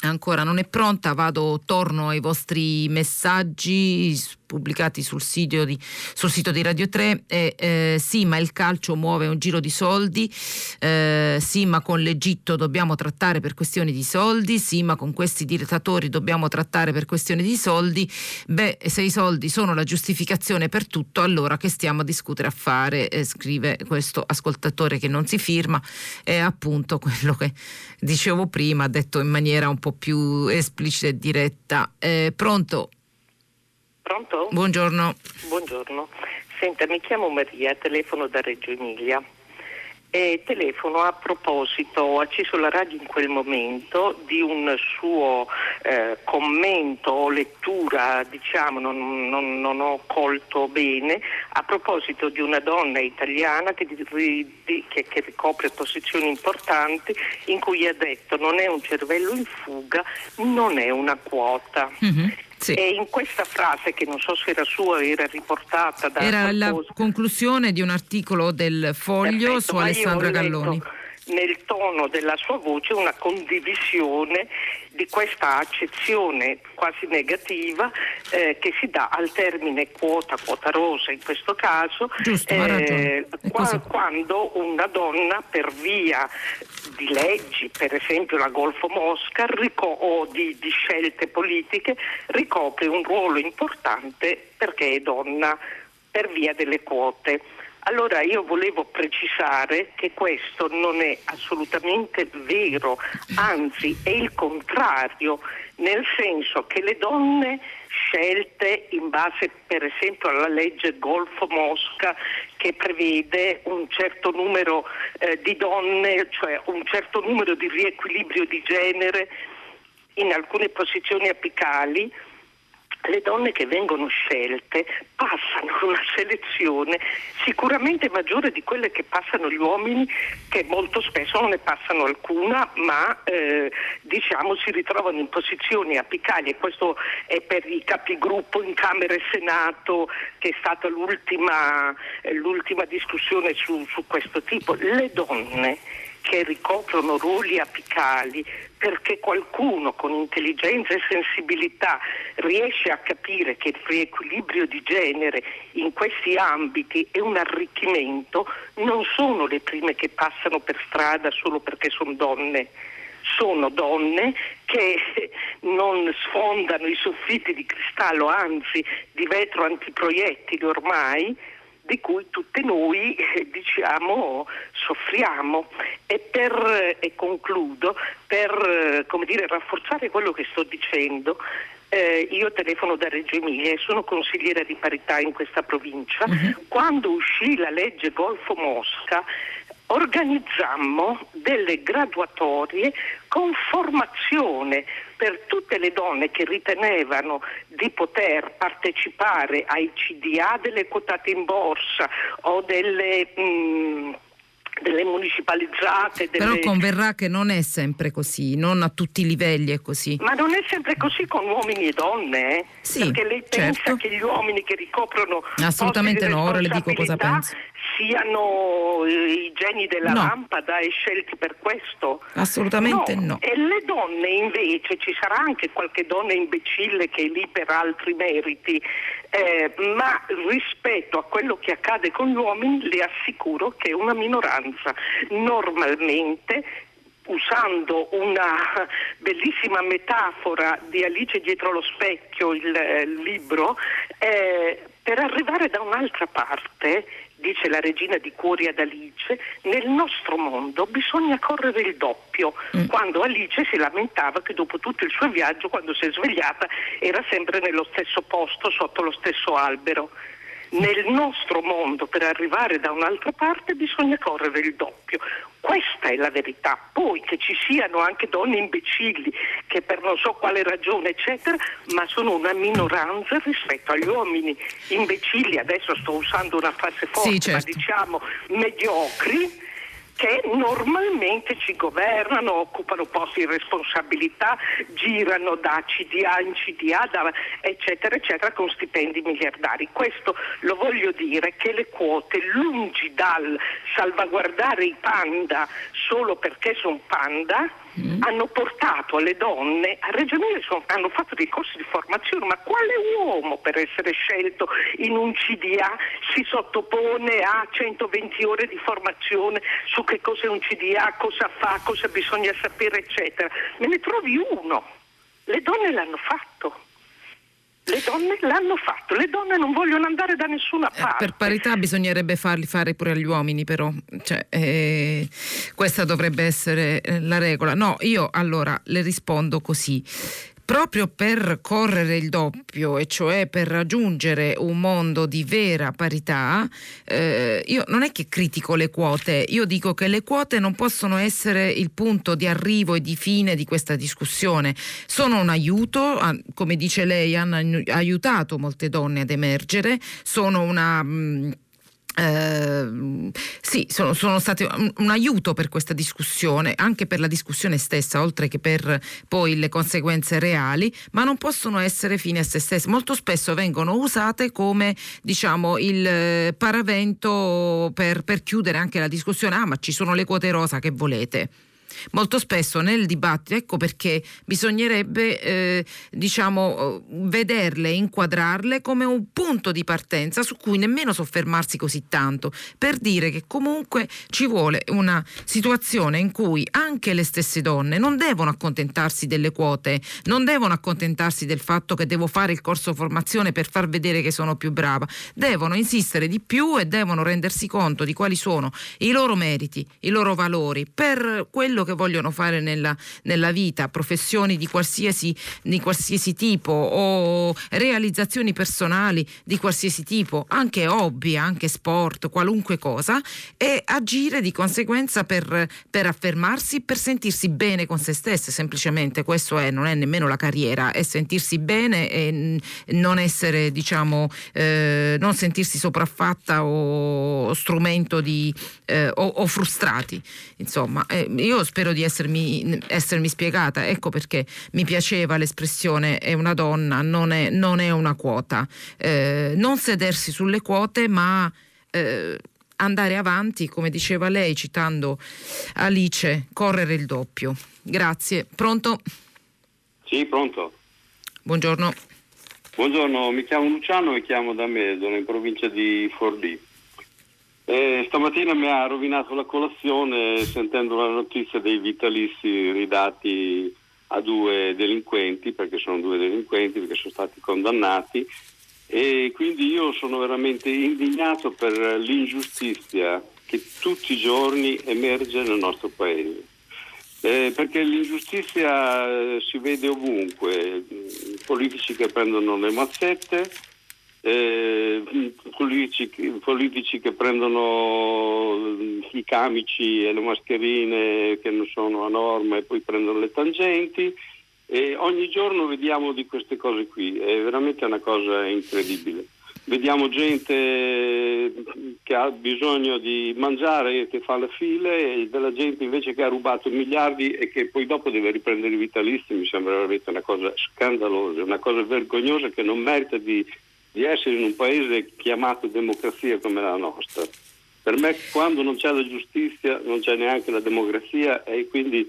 Ancora non è pronta, vado, torno ai vostri messaggi pubblicati sul sito di, sul sito di Radio 3. Eh, eh, sì, ma il calcio muove un giro di soldi. Eh, sì, ma con l'Egitto dobbiamo trattare per questioni di soldi. Sì, ma con questi dittatori dobbiamo trattare per questioni di soldi. Beh, se i soldi sono la giustificazione per tutto, allora che stiamo a discutere a fare? Eh, scrive questo ascoltatore che non si firma. È appunto quello che dicevo prima, detto in maniera un po' più esplicita e diretta. Eh, pronto? Pronto? Buongiorno. Buongiorno. Senta, mi chiamo Maria, telefono da Reggio Emilia. E telefono a proposito, ho acceso la radio in quel momento di un suo eh, commento o lettura, diciamo, non, non, non, ho colto bene, a proposito di una donna italiana che, che, che ricopre posizioni importanti in cui ha detto non è un cervello in fuga, non è una quota. Mm-hmm. Sì. E in questa frase, che non so se era sua, era riportata da. Era qualcosa. la conclusione di un articolo del Foglio Perfetto, su Alessandra Galloni. Nel tono della sua voce una condivisione di questa accezione quasi negativa eh, che si dà al termine quota, quota rosa in questo caso, Giusto, eh, qua, quando una donna per via di leggi, per esempio la Golfo Mosca, rico- o di, di scelte politiche, ricopre un ruolo importante perché è donna per via delle quote. Allora io volevo precisare che questo non è assolutamente vero, anzi è il contrario, nel senso che le donne scelte in base per esempio alla legge Golfo Mosca che prevede un certo numero eh, di donne, cioè un certo numero di riequilibrio di genere in alcune posizioni apicali, le donne che vengono scelte passano una selezione sicuramente maggiore di quelle che passano gli uomini che molto spesso non ne passano alcuna ma eh, diciamo si ritrovano in posizioni apicali e questo è per i capigruppo in Camera e Senato che è stata l'ultima, eh, l'ultima discussione su, su questo tipo. Le donne che ricoprono ruoli apicali perché qualcuno con intelligenza e sensibilità riesce a capire che il riequilibrio di genere in questi ambiti è un arricchimento, non sono le prime che passano per strada solo perché sono donne. Sono donne che non sfondano i soffitti di cristallo, anzi di vetro antiproiettili ormai, di cui tutte noi eh, diciamo, soffriamo. E, per, e concludo, per dire, rafforzare quello che sto dicendo, eh, io telefono da Reggio Emilia e sono consigliera di parità in questa provincia. Uh-huh. Quando uscì la legge Golfo Mosca, organizzammo delle graduatorie con formazione per tutte le donne che ritenevano di poter partecipare ai CDA delle quotate in borsa o delle... Mh, mm, delle municipalizzate. Delle... Però converrà che non è sempre così, non a tutti i livelli è così. Ma non è sempre così con uomini e donne, eh? sì, perché lei pensa certo. che gli uomini che ricoprono assolutamente no, ora le dico cosa penso siano i geni della no. lampada e scelti per questo? Assolutamente no. no. E le donne invece, ci sarà anche qualche donna imbecille che è lì per altri meriti, eh, ma rispetto a quello che accade con gli uomini le assicuro che è una minoranza. Normalmente usando una bellissima metafora di Alice dietro lo specchio, il, il libro, eh, per arrivare da un'altra parte dice la regina di cuori ad Alice, nel nostro mondo bisogna correre il doppio, mm. quando Alice si lamentava che dopo tutto il suo viaggio, quando si è svegliata, era sempre nello stesso posto, sotto lo stesso albero. Nel nostro mondo per arrivare da un'altra parte bisogna correre il doppio. Questa è la verità. Poi che ci siano anche donne imbecilli che per non so quale ragione, eccetera, ma sono una minoranza rispetto agli uomini imbecilli, adesso sto usando una frase forte, sì, certo. ma diciamo mediocri che normalmente ci governano, occupano posti di responsabilità, girano da CDA in CDA, da, eccetera, eccetera, con stipendi miliardari. Questo lo voglio dire che le quote, lungi dal salvaguardare i panda solo perché sono panda, mm. hanno portato alle donne, a Reggio Emilia hanno fatto dei corsi di formazione, ma quale uomo per essere scelto in un CDA si sottopone a 120 ore di formazione su che cos'è un CDA, cosa fa, cosa bisogna sapere, eccetera? Me ne trovi uno. Le donne l'hanno fatto. Le donne l'hanno fatto, le donne non vogliono andare da nessuna parte. Eh, per parità bisognerebbe farli fare pure agli uomini, però cioè, eh, questa dovrebbe essere eh, la regola. No, io allora le rispondo così. Proprio per correre il doppio, e cioè per raggiungere un mondo di vera parità, eh, io non è che critico le quote, io dico che le quote non possono essere il punto di arrivo e di fine di questa discussione. Sono un aiuto, come dice lei, hanno aiutato molte donne ad emergere, sono una... Mh, mm, eh, sì, sono, sono state un, un, aiuto per questa discussione, anche per la discussione stessa, oltre che per poi le conseguenze reali, ma non possono essere fine a se stesse. Molto spesso vengono usate come diciamo il paravento per, per chiudere anche la discussione. Ah, ma ci sono le quote rosa che volete molto spesso nel dibattito, ecco perché bisognerebbe eh, diciamo, vederle, inquadrarle come un punto di partenza su cui nemmeno soffermarsi così tanto, per dire che comunque ci vuole una situazione in cui anche le stesse donne non devono accontentarsi delle quote, non devono accontentarsi del fatto che devo fare il corso formazione per far vedere che sono più brava, devono insistere di più e devono rendersi conto di quali sono i loro meriti, i loro valori per quello che vogliono fare nella, nella vita, professioni di qualsiasi, di qualsiasi tipo o realizzazioni personali di qualsiasi tipo, anche hobby, anche sport, qualunque cosa, e agire di conseguenza per, per affermarsi, per sentirsi bene con se stesse, semplicemente questo è, non è nemmeno la carriera, è sentirsi bene e non essere, diciamo, eh, non sentirsi sopraffatta o strumento di, eh, o, o, frustrati. Insomma, eh, io spero di essermi, essermi, spiegata. Ecco perché mi piaceva l'espressione è una donna, non è, non è una quota. Eh, non sedersi sulle quote, ma eh, andare avanti, come diceva lei, citando Alice, correre il doppio. Grazie. Pronto? Sì, pronto. Buongiorno. Buongiorno, mi chiamo Luciano e chiamo da Medono, in provincia di Forlì. Eh, stamattina mi ha rovinato la colazione sentendo la notizia dei vitalizi ridati a due delinquenti, perché sono due delinquenti, perché sono stati condannati e quindi io sono veramente indignato per l'ingiustizia che tutti i giorni emerge nel nostro paese. Eh, perché l'ingiustizia eh, si vede ovunque, politici che prendono le mazzette, eh, politici, politici, che prendono i camici e le mascherine che non sono a norma e poi prendono le tangenti e ogni giorno vediamo di queste cose qui, è veramente una cosa incredibile. Vediamo gente che ha bisogno di mangiare e che fa le file e della gente invece che ha rubato miliardi e che poi dopo deve riprendere i vitalizi, mi sembra veramente una cosa scandalosa, una cosa vergognosa che non merita di di essere in un paese chiamato democrazia come la nostra. Per me quando non c'è la giustizia non c'è neanche la democrazia e quindi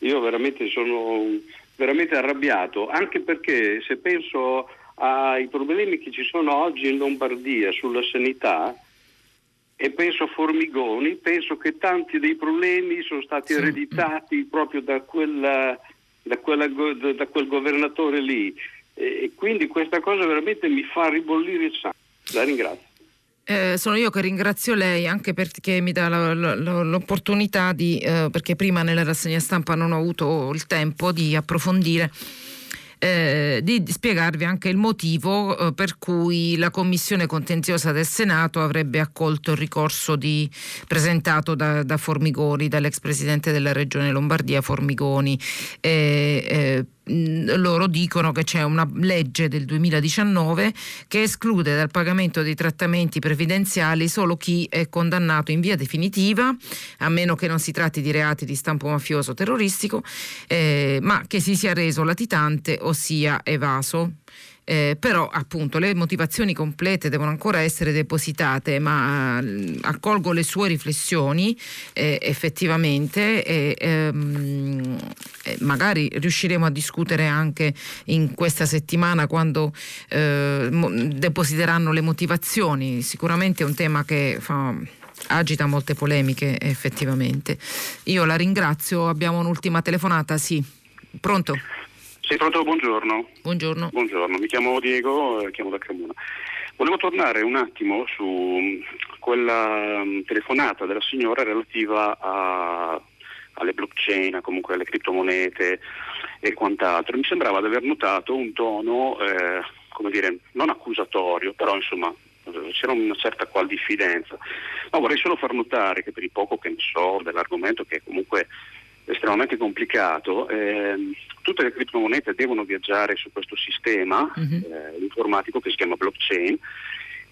io veramente sono veramente arrabbiato, anche perché se penso ai problemi che ci sono oggi in Lombardia sulla sanità e penso a Formigoni, penso che tanti dei problemi sono stati ereditati proprio da, quella, da, quella, da quel governatore lì e quindi questa cosa veramente mi fa ribollire il sangue. La ringrazio. Eh, sono io che ringrazio lei anche perché mi dà la, la, l'opportunità di, eh, perché prima nella rassegna stampa non ho avuto il tempo di approfondire eh, di, spiegarvi anche il motivo eh, per cui la Commissione contenziosa del Senato avrebbe accolto il ricorso di, presentato da, da, Formigoni, dall'ex presidente della regione Lombardia Formigoni. Eh, eh loro dicono che c'è una legge del 2019 che esclude dal pagamento dei trattamenti previdenziali solo chi è condannato in via definitiva, a meno che non si tratti di reati di stampo mafioso terroristico, eh, ma che si sia reso latitante o sia evaso. Eh, però appunto le motivazioni complete devono ancora essere depositate, ma eh, accolgo le sue riflessioni eh, effettivamente e ehm, magari riusciremo a discutere anche in questa settimana quando eh, depositeranno le motivazioni. Sicuramente è un tema che fa agita molte polemiche effettivamente. Io la ringrazio, abbiamo un'ultima telefonata, sì. Pronto? Sì, pronto, buongiorno. Buongiorno. Buongiorno, mi chiamo Diego, eh, chiamo da Cremona. Volevo tornare un attimo su mm, quella mm, telefonata della signora relativa a, alle blockchain, comunque alle criptomonete e quant'altro. Mi sembrava di aver notato un tono, eh, come dire, non accusatorio, però insomma c'era una certa qual diffidenza. Ma vorrei solo far notare che per il poco che ne so dell'argomento che comunque estremamente complicato, eh, tutte le criptomonete devono viaggiare su questo sistema uh-huh. eh, informatico che si chiama blockchain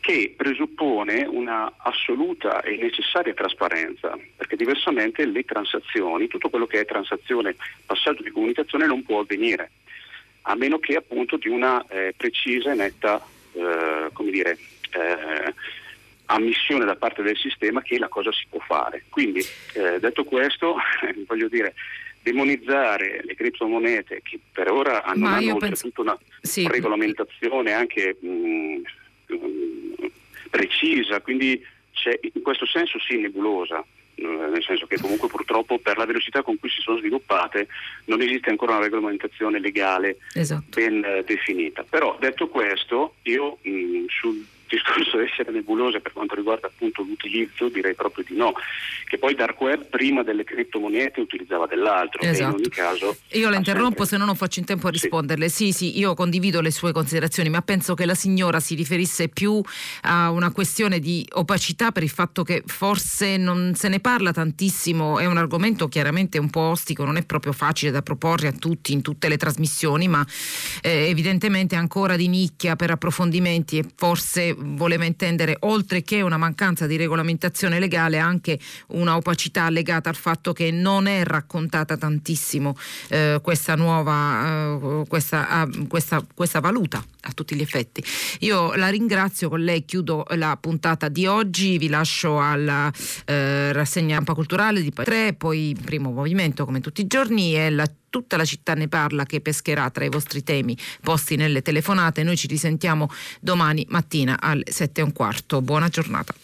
che presuppone una assoluta e necessaria trasparenza, perché diversamente le transazioni, tutto quello che è transazione, passaggio di comunicazione non può avvenire, a meno che appunto di una eh, precisa e netta eh, come dire, eh, ammissione da parte del sistema che la cosa si può fare. Quindi eh, detto questo, voglio dire, demonizzare le criptomonete che per ora hanno, hanno penso... una sì. regolamentazione anche mh, mh, precisa, quindi c'è in questo senso sì nebulosa nel senso che comunque purtroppo per la velocità con cui si sono sviluppate non esiste ancora una regolamentazione legale esatto. ben eh, definita. Però detto questo, io mh, sul discorso essere nebulose per quanto riguarda appunto l'utilizzo direi proprio di no, che poi Dark Web prima delle criptomonete utilizzava dell'altro esatto. in ogni caso... Io la interrompo sempre... se no non faccio in tempo a risponderle. Sì. sì, sì, io condivido le sue considerazioni, ma penso che la signora si riferisse più a una questione di opacità per il fatto che forse non se ne parla tantissimo, è un argomento chiaramente un po' ostico, non è proprio facile da proporre a tutti in tutte le trasmissioni, ma eh, evidentemente ancora di nicchia per approfondimenti e forse voleva intendere oltre che una mancanza di regolamentazione legale anche una opacità legata al fatto che non è raccontata tantissimo eh, questa nuova eh, questa, uh, questa, questa valuta a tutti gli effetti. Io la ringrazio, con lei chiudo la puntata di oggi, vi lascio alla eh, rassegna Culturale di 3, poi primo movimento come tutti i giorni e la tutta la città ne parla che pescherà tra i vostri temi posti nelle telefonate. Noi ci risentiamo domani mattina alle 7 e un quarto. Buona giornata.